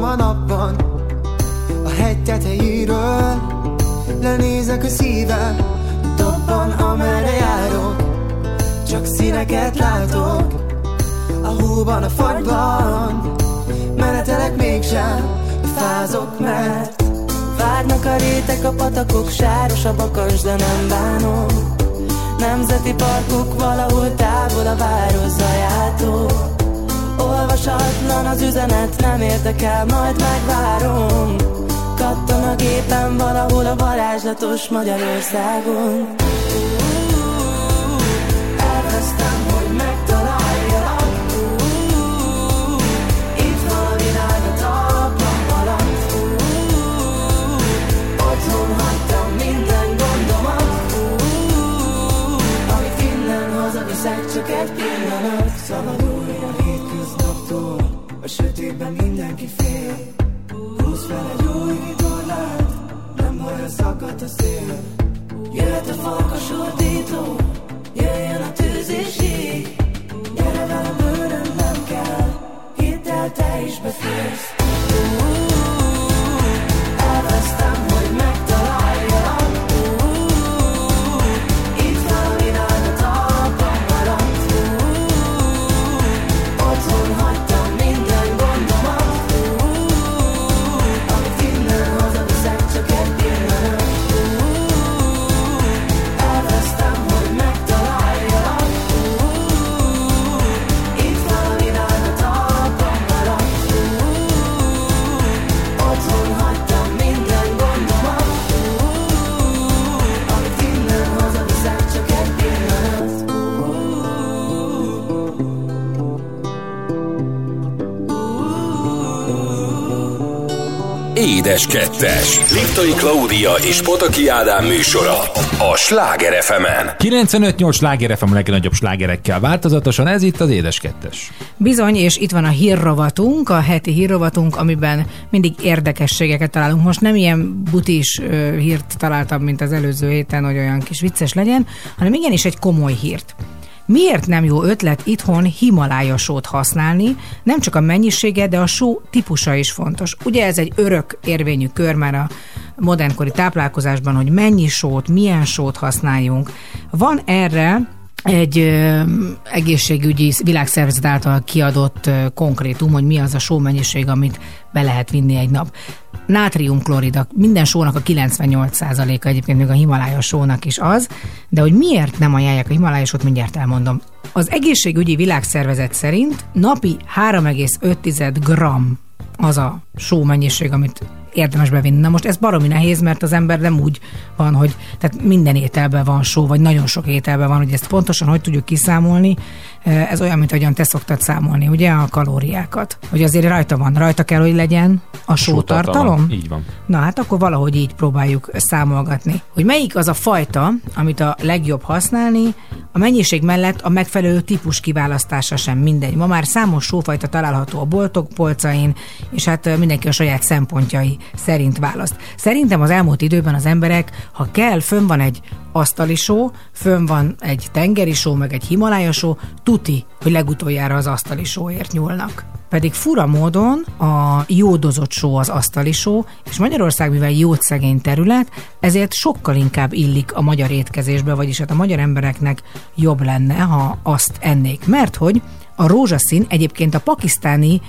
arcom a napban hegy tetejéről Lenézek a szívem Dobban amerre járok. Csak színeket látok A hóban, a fagyban. Menetelek mégsem Fázok, mert Várnak a rétek, a patakok, sáros a bakas, de nem bánom. Nemzeti parkok valahol távol a város zajától Olvasatlan az üzenet, nem érdekel, majd megvárom. Katton a gépen valahol a varázslatos Magyarországon. Elvesztem, hogy megtaláljalak Itt valami rád a talpam alatt Otthon minden gondomat. Amit innen hazaviszek, csak egy pillanat. A A sötétben mindenki fél. Húzz fel egy új vitorlát Nem baj, ha szakadt a szél. Jöhet a farkas ordító Jöjjön a tűz és ég Gyere velem, bőröm nem kell Hidd el, te is beférsz Édes Kettes. Liptai Klaudia és Pataki Ádám műsora a Sláger fm 95-8 sláger FM legnagyobb slágerekkel változatosan, ez itt az Édes Kettes. Bizony, és itt van a hírrovatunk, a heti hírrovatunk, amiben mindig érdekességeket találunk. Most nem ilyen butis ö, hírt találtam, mint az előző héten, hogy olyan kis vicces legyen, hanem igenis egy komoly hírt. Miért nem jó ötlet itthon Himalája sót használni? Nem csak a mennyisége, de a só típusa is fontos. Ugye ez egy örök érvényű kör már a modernkori táplálkozásban, hogy mennyi sót, milyen sót használjunk. Van erre egy ö, egészségügyi világszervezet által kiadott ö, konkrétum, hogy mi az a sómennyiség, amit be lehet vinni egy nap. Nátriumklorid, minden sónak a 98%-a egyébként még a Himalája sónak is az, de hogy miért nem ajánlják a Himalája sót, mindjárt elmondom. Az egészségügyi világszervezet szerint napi 3,5 gram az a só mennyiség, amit érdemes bevinni. Na most ez baromi nehéz, mert az ember nem úgy van, hogy tehát minden ételben van só, vagy nagyon sok ételben van, hogy ezt pontosan hogy tudjuk kiszámolni. Ez olyan, mint ahogyan te szoktad számolni, ugye, a kalóriákat. Hogy azért rajta van, rajta kell, hogy legyen a sótartalom. Így van. Na hát akkor valahogy így próbáljuk számolgatni. Hogy melyik az a fajta, amit a legjobb használni, a mennyiség mellett a megfelelő típus kiválasztása sem mindegy. Ma már számos sófajta található a boltok polcain, és hát ö, mindenki a saját szempontjai szerint választ. Szerintem az elmúlt időben az emberek, ha kell, fönn van egy asztali só, fönn van egy tengeri só, meg egy himalája só, tuti, hogy legutoljára az asztali sóért nyúlnak. Pedig fura módon a jódozott só az asztali só, és Magyarország, mivel jódszegény terület, ezért sokkal inkább illik a magyar étkezésbe, vagyis hát a magyar embereknek jobb lenne, ha azt ennék. Mert hogy a rózsaszín egyébként a pakisztáni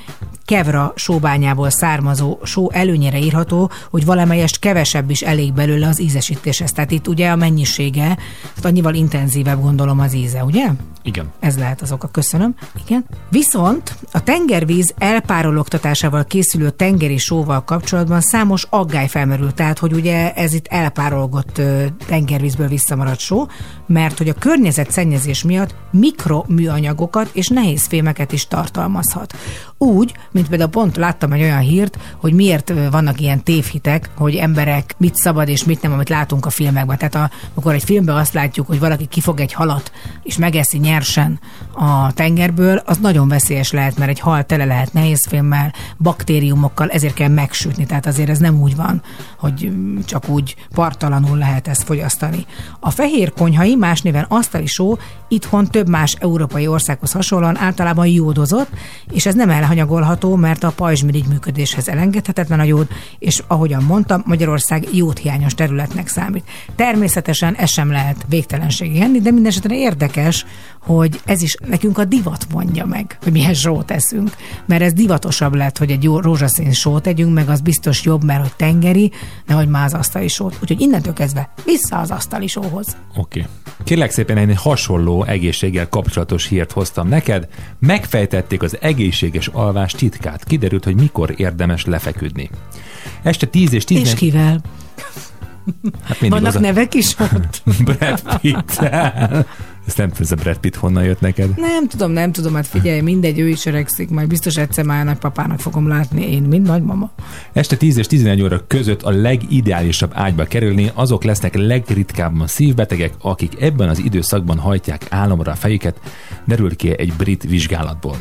kevra sóbányából származó só előnyére írható, hogy valamelyest kevesebb is elég belőle az ízesítéshez. Tehát itt ugye a mennyisége, tehát annyival intenzívebb gondolom az íze, ugye? Igen. Ez lehet az oka, köszönöm. Igen. Viszont a tengervíz elpárologtatásával készülő tengeri sóval kapcsolatban számos aggály felmerült, tehát hogy ugye ez itt elpárolgott tengervízből visszamaradt só, mert hogy a környezetszennyezés miatt mikroműanyagokat és nehéz fémeket is tartalmazhat. Úgy, mint például pont láttam egy olyan hírt, hogy miért vannak ilyen tévhitek, hogy emberek mit szabad és mit nem, amit látunk a filmekben. Tehát a, amikor egy filmben azt látjuk, hogy valaki kifog egy halat és megeszi nyersen a tengerből, az nagyon veszélyes lehet, mert egy hal tele lehet nehézfémmel, baktériumokkal, ezért kell megsütni. Tehát azért ez nem úgy van, hogy mm, csak úgy partalanul lehet ezt fogyasztani. A fehér konyhai, más néven asztali só, itthon több más európai országhoz hasonlóan általában jódozott, és ez nem elhanyagolható, olvasható, mert a pajzsmirigy működéshez elengedhetetlen a jód, és ahogyan mondtam, Magyarország jódhiányos területnek számít. Természetesen ez sem lehet végtelenségig enni, de mindenesetre érdekes, hogy ez is nekünk a divat mondja meg, hogy milyen sót eszünk. Mert ez divatosabb lett, hogy egy jó rózsaszín sót tegyünk, meg az biztos jobb, mert hogy tengeri, nehogy az asztali sót. Úgyhogy innentől kezdve vissza az asztali sóhoz. Oké. Okay. Kérlek szépen egy hasonló egészséggel kapcsolatos hírt hoztam neked. Megfejtették az egészséges alvás titkát. Kiderült, hogy mikor érdemes lefeküdni. Este 10 és 11... És kivel? Hát Vannak az a nevek is ott? Brad pitt Ezt nem tudom, ez a Brad Pitt honnan jött neked? Nem tudom, nem tudom, hát figyelj, mindegy, ő is öregszik, majd biztos egyszer már nagypapának fogom látni, én, mint nagymama. Este 10 és 11 óra között a legideálisabb ágyba kerülni azok lesznek legritkábban szívbetegek, akik ebben az időszakban hajtják álomra a fejüket, derül ki egy brit vizsgálatból.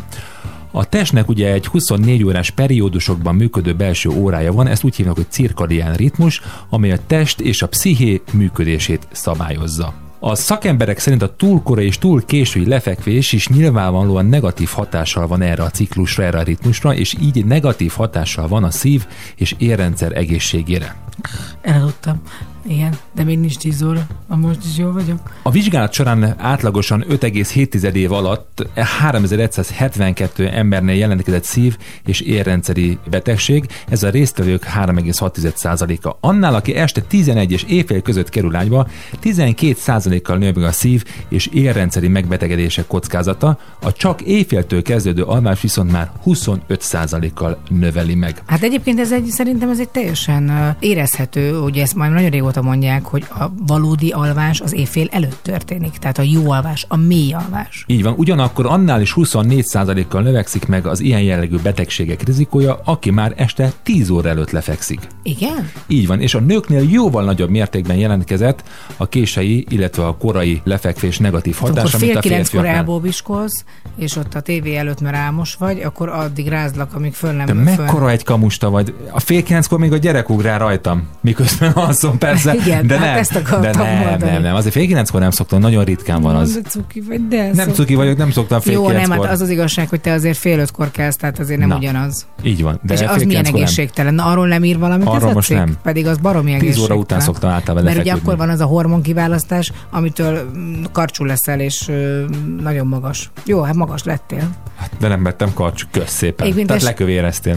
A testnek ugye egy 24 órás periódusokban működő belső órája van, ezt úgy hívnak, hogy cirkadián ritmus, amely a test és a psziché működését szabályozza. A szakemberek szerint a túl korai és túl késői lefekvés is nyilvánvalóan negatív hatással van erre a ciklusra, erre a ritmusra, és így negatív hatással van a szív- és érrendszer egészségére. Elaludtam. Igen, de még nincs 10 óra. A most is jó vagyok. A vizsgálat során átlagosan 5,7 év alatt 3172 embernél jelentkezett szív- és érrendszeri betegség, ez a résztvevők 3,6%-a. Annál, aki este 11 és éjfél között kerül ágyba, 12%-kal nő meg a szív- és érrendszeri megbetegedések kockázata, a csak éjféltől kezdődő alvás viszont már 25%-kal növeli meg. Hát egyébként ez egy, szerintem ez egy teljesen érezhető, ugye ezt már nagyon régóta mondják, hogy a valódi alvás az éjfél előtt történik. Tehát a jó alvás, a mély alvás. Így van, ugyanakkor annál is 24%-kal növekszik meg az ilyen jellegű betegségek rizikója, aki már este 10 óra előtt lefekszik. Igen? Így van, és a nőknél jóval nagyobb mértékben jelentkezett a kései, illetve a korai lefekvés negatív Akkor hatása, mint fél a férfiaknál. elbóbiskolsz, és ott a tévé előtt, mert álmos vagy, akkor addig rázlak, amíg föl nem De föl. mekkora egy kamusta vagy? A fél kilenckor még a gyerek ugrál rajtam, miközben alszom persze. Igen, de hát nem, ezt akartam de nem, mondani. nem, nem, azért fél kilenckor nem szoktam, nagyon ritkán van az. De cuki vagy, de Nem szok- cuki vagyok, nem szoktam fél Jó, nem, hát az az igazság, hogy te azért fél ötkor kelsz, tehát azért nem Na, ugyanaz. Így van. De és az milyen egészségtelen? Na, arról nem ír valamit Arról ez most nem. Pedig az baromi 10 óra egészségtelen. után szoktam általában Mert ugye akkor van az a hormonkiválasztás, amitől mm, karcsú leszel, és nagyon magas. Jó, hát magas lettél. De nem vettem karcs, kösz szépen. Egyébként Tehát ez- lekövéreztél.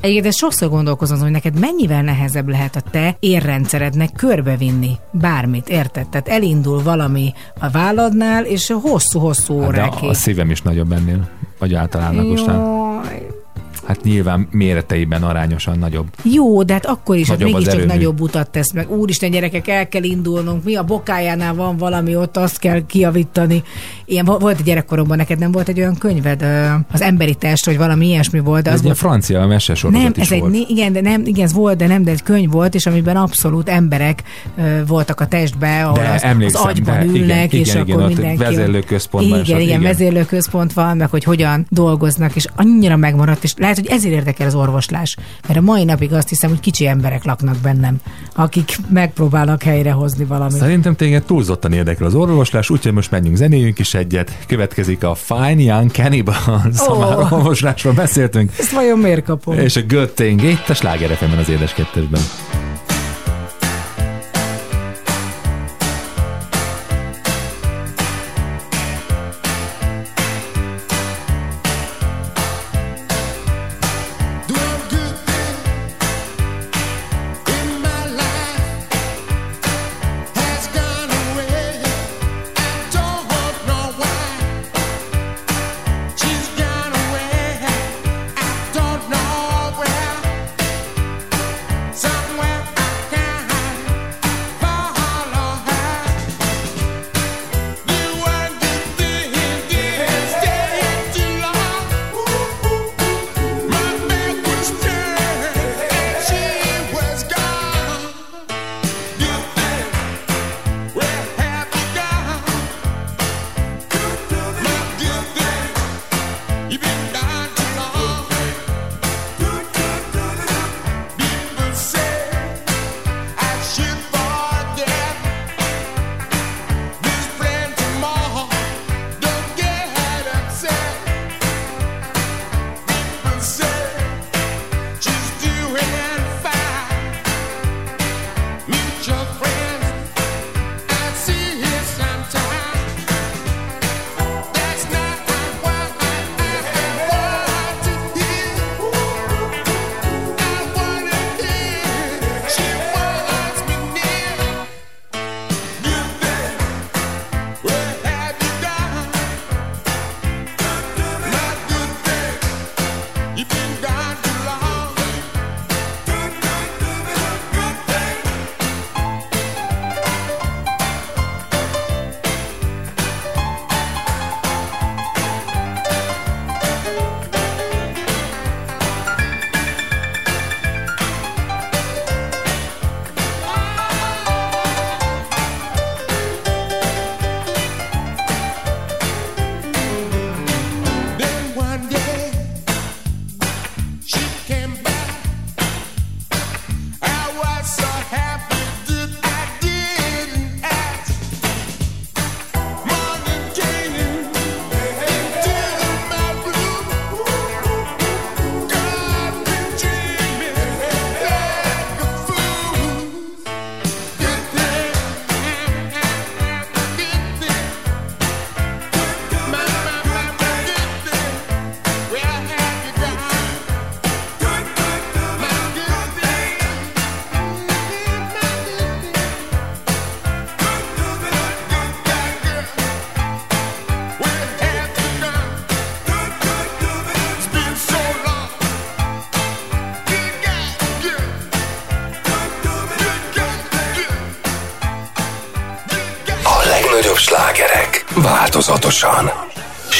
Egyébként ezt sokszor gondolkozom, hogy neked mennyivel nehezebb lehet a te érrendszerednek körbevinni bármit, érted? Tehát elindul valami a válladnál, és hosszú-hosszú Hát de órákig. a szívem is nagyobb ennél, vagy általánosnál. Hát nyilván méreteiben arányosan nagyobb. Jó, de hát akkor is, hát Nagyobb az mégiscsak nagyobb utat tesz meg. Úristen, gyerekek, el kell indulnunk. Mi a bokájánál van valami, ott azt kell kiavítani. Ilyen vo- volt egy gyerekkoromban, neked nem volt egy olyan könyved, az emberi test, vagy valami ilyesmi volt, de Ez az egy volt francia mesesorozat nem, is ez egy, volt. né- igen, de nem, igen, ez volt, de nem, de egy könyv volt, és amiben abszolút emberek voltak a testbe, ahol De az, az emlékszem, agyban de igen, ülnek, és igen, akkor igen, mindenki... vezérlőközpontban Igen, igen, igen. vezérlőközpont van, meg hogy hogyan dolgoznak, és annyira megmaradt, és lehet, hogy ezért érdekel az orvoslás, mert a mai napig azt hiszem, hogy kicsi emberek laknak bennem, akik megpróbálnak helyrehozni valamit. Szerintem téged túlzottan érdekel az orvoslás, úgyhogy most menjünk zenéjünk is egyet. Következik a Fine Young Cannibals, oh. már orvoslásról beszéltünk. Ezt vajon miért kapom? És a Good Thing itt a Sláger az édes kettesben.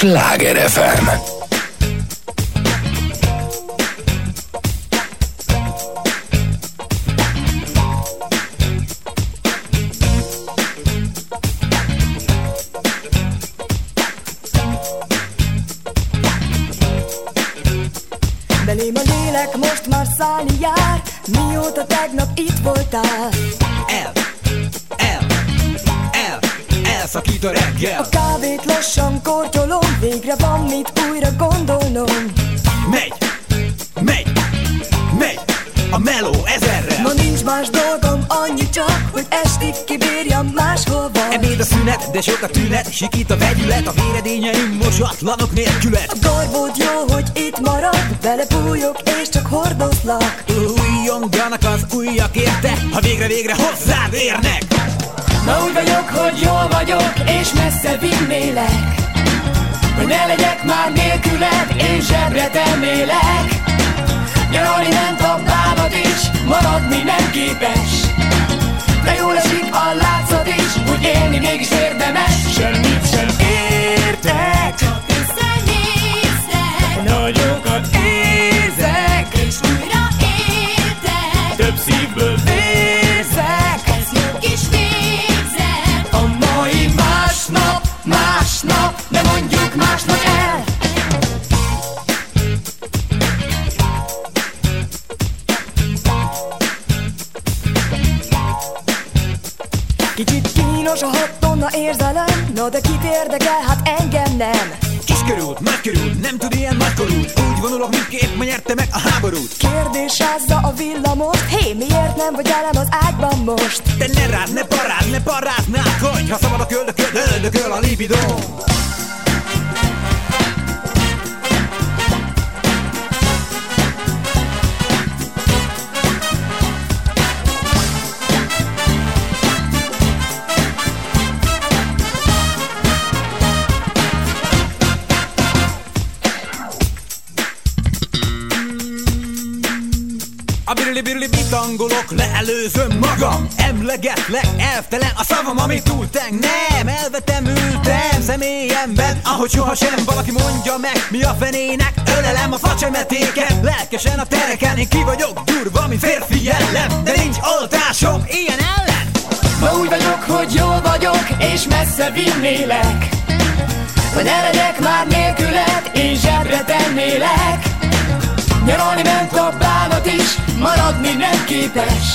Sláger FM. Belém a lélek most már szállni jár Mióta tegnap itt voltál El, elszakít a reggel. A kávét lassan kortyolom Végre van mit újra gondolnom. Megy, megy, megy a meló ezerrel. Ma nincs más dolgom, annyi csak Hogy estig kibírjam máshova. Ebéd a szünet, de sok a tünet Sikít a vegyület, a véredényeim mosatlanok nélkület A garbód jó, hogy itt marad Belebújok és csak hordozlak. Újjonganak az újjak érte Ha végre-végre hozzád érnek Na úgy vagyok, hogy jól vagyok, és messze vinnélek Hogy ne legyek már nélküled, én zsebre tennélek Nyaralni ment a bánat is, maradni nem képes. De jól esik a látszat is, hogy élni mégis érdemes. Semmit sem értek, csak összenéztek Nagyokat Na de kit érdekel, hát engem nem. Kiskörút, nagykörút, nem tud ilyen nagykorút Úgy vonulok, mindképp ma nyerte meg a háborút. Kérdésázza a villamost Hé, miért nem vagy velem az ágyban most? Te ne rád, ne parád, ne paráznál Hogy ha szabad a köldököl, öldököl a libidó A birli birli bitangolok, leelőzöm magam. Emlegetlek, elvtelen a szavam, amit túlteng. Nem, elvetem, ültem személyemben Ahogy sohasem. Valaki mondja meg Mi a fenének, ölelem a facsemetéket Lelkesen a tereken, én ki vagyok durva, mint férfi jellem De nincs oltásom. Ilyen ellen? Ma úgy vagyok, hogy jól vagyok, és messze vinnélek. Hogy ne legyek már nélküled, én zsebre tennélek Nyaralni ment a bánat is, maradni nem képes.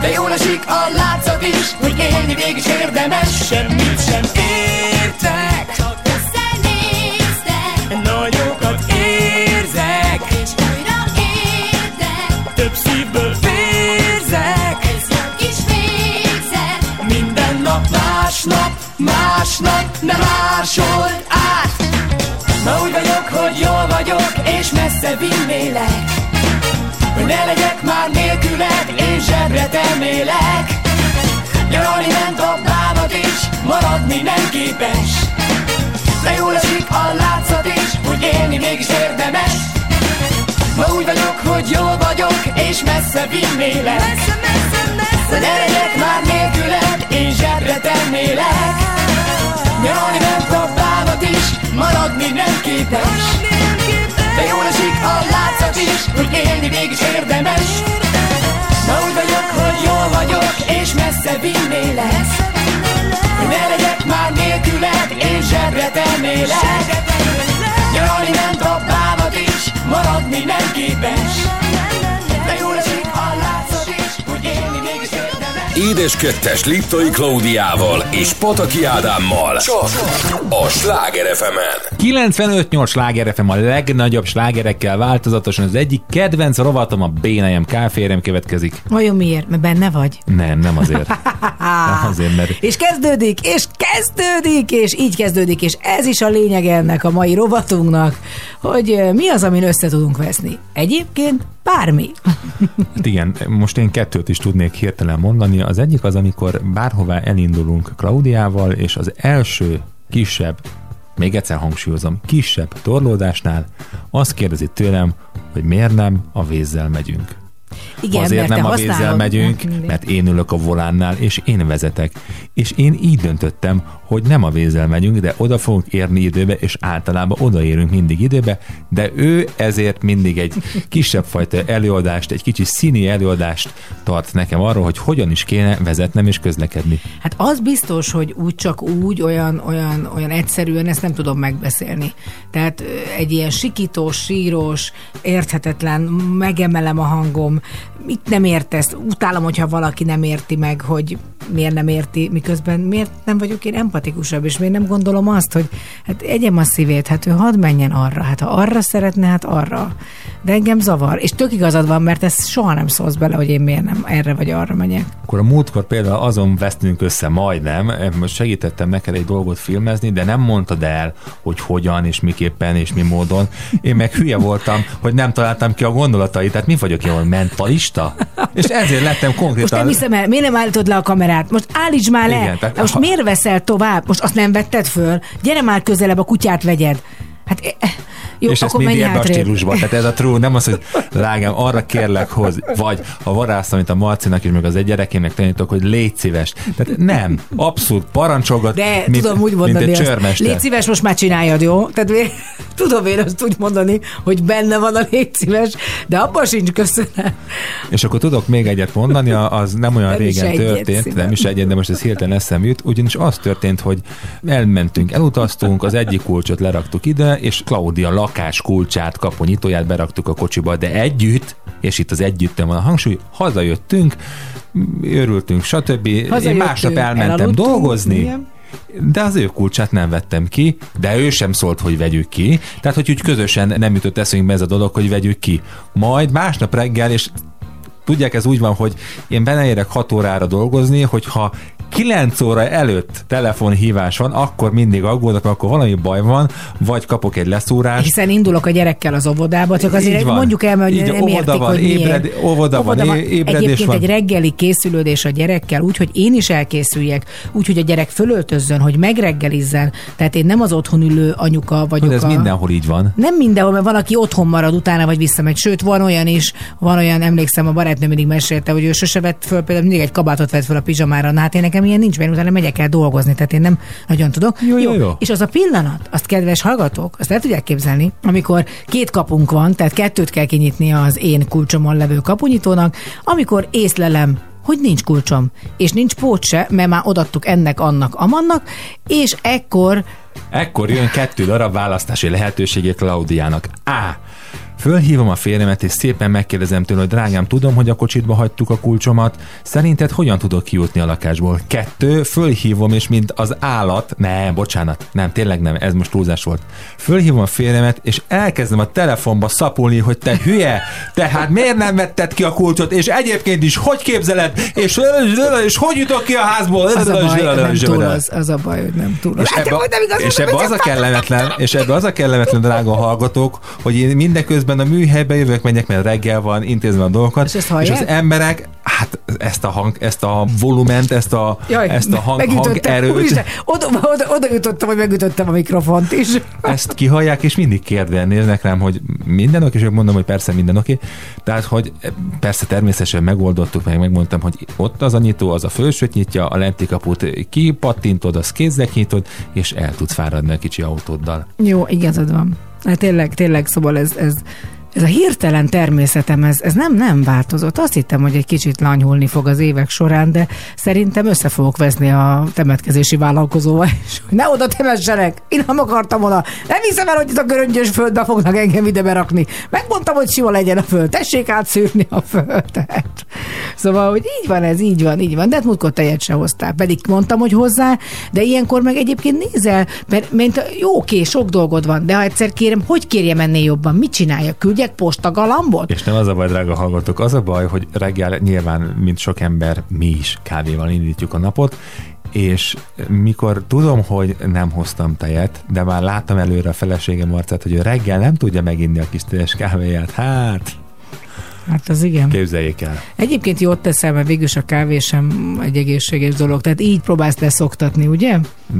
De jól esik a látszat is, hogy élni mégis érdemes. Semmit sem értek, csak összenéztek. Nagyokat érzek, és újra érdek Több szívből vérzek, ez jó kis végzet Minden nap másnap, másnap, nem másolt és messze vinnélek Hogy ne legyek már nélküled, én zsebre tennélek Nyaralni ment a bánat is, maradni nem képes. De jól esik a látszat is, hogy élni mégis érdemes. Ma úgy vagyok, hogy jól vagyok, és messze vinnélek. Messze, messze, messze De ne legyek már nélküled, én zsebre tennélek Nyaralni ment a bánat is, maradni nem képes De jól esik a látszat is, hogy élni mégis érdemes. Ma úgy vagyok, hogy jól vagyok, és messze vinnélek. Hogy ne legyek már nélküled, én zsebre tennélek Nyaralni ment a bánat is, maradni nem képes érdemes Édeskettes Liptai Klaudiával és Pataki Ádámmal. Csak a Sláger fm 95-8 sláger FM a legnagyobb slágerekkel változatosan az egyik kedvenc rovatom a B&M káférem következik. Vajon miért? Mert benne vagy? Nem, nem azért. Nem azért, mert És kezdődik, és kezdődik, és így kezdődik, és ez is a lényeg ennek a mai rovatunknak, hogy mi az, amin össze tudunk veszni. Egyébként bármi. Hát igen, most én kettőt is tudnék hirtelen mondani. Az egyik az, amikor bárhová elindulunk Klaudiával, és az első kisebb, még egyszer hangsúlyozom, kisebb torlódásnál azt kérdezi tőlem, hogy miért nem a vízzel megyünk. Igen, Azért mert nem a vízzel megyünk, mert én ülök a volánnál, és én vezetek. És én így döntöttem, hogy nem a vízzel megyünk, de oda fogunk érni időbe, és általában odaérünk mindig időbe, de ő ezért mindig egy kisebb fajta előadást, egy kicsi színi előadást tart nekem arról, hogy hogyan is kéne vezetnem és közlekedni. Hát az biztos, hogy úgy csak úgy, olyan, olyan, olyan egyszerűen ezt nem tudom megbeszélni. Tehát egy ilyen sikítós, sírós, érthetetlen, megemelem a hangom, mit nem értesz, utálom, hogyha valaki nem érti meg, hogy miért nem érti, miközben miért nem vagyok én empatikusabb, és miért nem gondolom azt, hogy hát egyem a szívét, hát ő hadd menjen arra, hát ha arra szeretne, hát arra. De engem zavar, és tök igazad van, mert ezt soha nem szólsz bele, hogy én miért nem erre vagy arra megyek. Akkor a múltkor például azon vesztünk össze majdnem, most segítettem neked egy dolgot filmezni, de nem mondtad el, hogy hogyan és miképpen és mi módon. Én meg hülye voltam, hogy nem találtam ki a gondolatait, tehát mi vagyok jól mentalista? És ezért lettem Most nem konkrétan... hiszem el, miért nem állítod le a kamerát? Most állíts már le! Igen, tehát most ha- miért veszel tovább? Most azt nem vetted föl? Gyere már közelebb, a kutyát vegyed. Hát eh, jó, és ezt mindig ebben a stílusban. Tehát ez a true, nem az, hogy lágám, arra kérlek, hogy vagy a varázs, amit a Marcinak és meg az egy gyerekének tanítok, hogy légy szíves. Tehát nem, abszolút parancsolgat, De mint, tudom úgy mint mondani egy azt. csörmester. Légy szíves, most már csináljad, jó? Tehát tudom én azt úgy mondani, hogy benne van a légy szíves, de abban sincs köszönet. És akkor tudok még egyet mondani, az nem olyan Nem régen egyet, történt, szívem. nem is egyet, de most ez hirtelen eszem jut, ugyanis az történt, hogy elmentünk, elutaztunk, az egyik kulcsot leraktuk ide, és Claudia lakás kulcsát, kaponyitóját beraktuk a kocsiba, de együtt, és itt az együttem van a hangsúly, hazajöttünk, örültünk, stb. Én Hazajöttünk, másnap elmentem dolgozni, igen. de az ő kulcsát nem vettem ki, de ő sem szólt, hogy vegyük ki. Tehát, hogy úgy közösen nem jutott eszünkbe ez a dolog, hogy vegyük ki. Majd másnap reggel, és tudják, ez úgy van, hogy én beleérek 6 órára dolgozni, hogyha 9 óra előtt telefonhívás van, akkor mindig aggódok, akkor valami baj van, vagy kapok egy leszúrást. Hiszen indulok a gyerekkel az óvodába, csak azért van. mondjuk el, mert Így nem óvoda értik, van, hogy ébred- miért. óvoda van, é- ébredés Egyébként van. egy reggeli készülődés a gyerekkel, úgy, hogy én is elkészüljek, úgy, hogy a gyerek fölöltözzön, hogy megreggelizzen. Tehát én nem az otthon ülő anyuka vagyok. De ez a... mindenhol így van. Nem mindenhol, mert van, aki otthon marad utána, vagy visszamegy. Sőt, van olyan is, van olyan, emlékszem, a barátnőm mindig mesélte, hogy ő sose vett föl, például mindig egy kabátot vett föl a pizsamára. Na hát én nekem ilyen nincs, mert utána megyek el dolgozni, tehát én nem nagyon tudok. Jó, jó, jó. És az a pillanat, azt kedves hallgatók, azt el tudják képzelni, amikor két kapunk van, tehát kettőt kell kinyitnia az én kulcsomon levő kapunyitónak, amikor észlelem, hogy nincs kulcsom, és nincs pót se, mert már odattuk ennek, annak, amannak, és ekkor Ekkor jön kettő darab választási lehetősége Klaudiának. A. Fölhívom a férjemet, és szépen megkérdezem tőle, hogy drágám, tudom, hogy a kocsitba hagytuk a kulcsomat. Szerinted hogyan tudok kijutni a lakásból? Kettő, fölhívom, és mint az állat, nem, bocsánat, nem, tényleg nem, ez most túlzás volt. Fölhívom a férjemet, és elkezdem a telefonba szapulni, hogy te hülye, tehát miért nem vetted ki a kulcsot, és egyébként is hogy képzeled, és, és hogy jutok ki a házból? az a baj, nem túl az, az a baj, hogy nem túl. És ebbe, és ebbe az a kellemetlen, és ebbe az a kellemetlen, drága hallgatók, hogy én mindeközben a műhelybe jövök, megyek, mert reggel van, intézem a dolgokat, És ezt és az emberek, hát ezt a hang, ezt a volument, ezt a, Jaj, ezt a hang, hangerőt, Úristen, Oda, oda, oda jutottam, hogy megütöttem a mikrofont is. ezt kihallják, és mindig kérdően néznek rám, hogy minden oké, és mondom, hogy persze minden oké. Tehát, hogy persze természetesen megoldottuk, meg megmondtam, hogy ott az a nyitó, az a felsőt nyitja, a lenti kaput kipattintod, az kézzel nyitod, és el tudsz fáradni a kicsi autóddal. Jó, igazad van. Hát tényleg, tényleg, szóval ez, ez, ez a hirtelen természetem, ez, ez nem, nem változott. Azt hittem, hogy egy kicsit lanyhulni fog az évek során, de szerintem össze fogok veszni a temetkezési vállalkozóval, és ne oda temessenek, én nem akartam oda. Nem hiszem el, hogy itt a göröngyös földbe fognak engem ide berakni. Megmondtam, hogy sima legyen a föld, tessék átszűrni a földet. Szóval, hogy így van ez, így van, így van. De hát múltkor tejet se hoztál. Pedig mondtam, hogy hozzá, de ilyenkor meg egyébként nézel, mert mint jó, oké, sok dolgod van, de ha egyszer kérem, hogy kérjem ennél jobban, mit csináljak? Küldjek postagalambot? És nem az a baj, drága hallgatók, az a baj, hogy reggel nyilván, mint sok ember, mi is kávéval indítjuk a napot, és mikor tudom, hogy nem hoztam tejet, de már láttam előre a feleségem arcát, hogy ő reggel nem tudja meginni a kis tejes kávéját, hát Hát az igen. képzeljék el. Egyébként jót teszel, mert végül a kávé sem egy egészséges dolog. Tehát így próbálsz leszoktatni, ugye?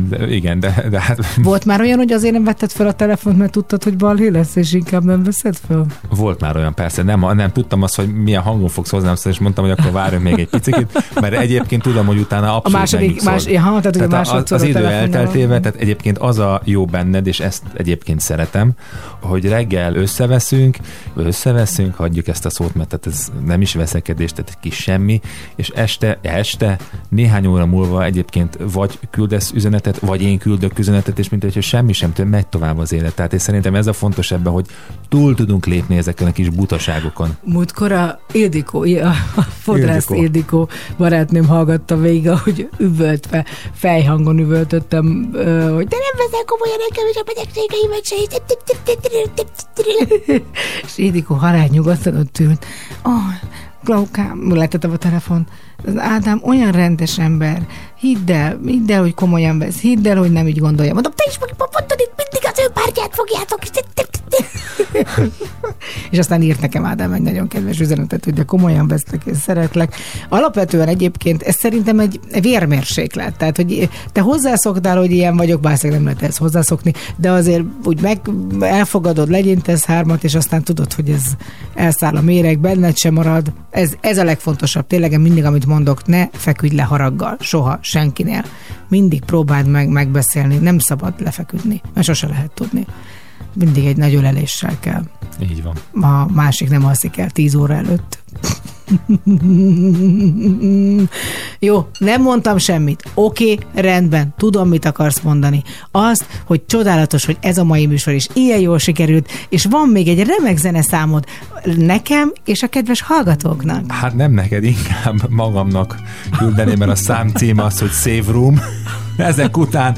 De, igen, de, de hát Volt már olyan, hogy azért nem vetted fel a telefont, mert tudtad, hogy balhé lesz, és inkább nem veszed fel? volt már olyan, persze, nem, nem tudtam azt, hogy milyen hangon fogsz hozzám és mondtam, hogy akkor várjunk még egy picit, mert egyébként tudom, hogy utána A abszolút második, megnyugszol. más, ja, tehát, tehát a- az a idő elteltével, tehát egyébként az a jó benned, és ezt egyébként szeretem, hogy reggel összeveszünk, összeveszünk, hagyjuk ezt a szót, mert tehát ez nem is veszekedés, tehát egy kis semmi, és este, este, néhány óra múlva egyébként vagy küldesz üzenetet, vagy én küldök üzenetet, és mint hogyha semmi sem tört, megy tovább az élet. Tehát és szerintem ez a fontos ebben, hogy túl tudunk lépni ezeken a kis butaságokon. Múltkor a Ildikó, a a fodrász Ildikó. Ildikó barátnőm hallgatta végig, ahogy üvöltve, fejhangon üvöltöttem, hogy de nem veszel komolyan nekem és a betegségeimet se. És Ildikó halál nyugodtan ott ült. Oh, Glaukám, letettem a telefon. Az Ádám olyan rendes ember. Hidd el, hidd el, hogy komolyan vesz. Hidd el, hogy nem így gondolja. Mondom, te is mondtad, itt mindig az ő pártját fogjátok. És aztán írt nekem Ádám egy nagyon kedves üzenetet, hogy de komolyan vesztek, és szeretlek. Alapvetően egyébként ez szerintem egy vérmérséklet. Tehát, hogy te hozzászoktál, hogy ilyen vagyok, bár nem lehet ezt hozzászokni, de azért úgy meg elfogadod, legyintesz hármat, és aztán tudod, hogy ez elszáll a méreg, benned sem marad. Ez, ez a legfontosabb. Tényleg mindig, amit mondok, ne feküdj le haraggal. Soha, senkinél. Mindig próbáld meg megbeszélni. Nem szabad lefeküdni, mert sose lehet tudni. Mindig egy nagy öleléssel kell. Így van. A másik nem alszik el 10 óra előtt. Jó, nem mondtam semmit. Oké, okay, rendben, tudom, mit akarsz mondani. Azt, hogy csodálatos, hogy ez a mai műsor is ilyen jól sikerült, és van még egy remek zeneszámod nekem és a kedves hallgatóknak. Hát nem neked, inkább magamnak küldeném, mert a szám címe az, hogy Save Room. Ezek után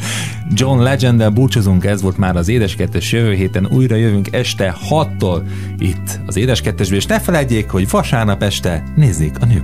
John Legend-del búcsúzunk, ez volt már az Édeskettes jövő héten, újra jövünk este 6-tól itt az Édeskettesből, és ne felejtjék, hogy vasárnap este nézzék a nő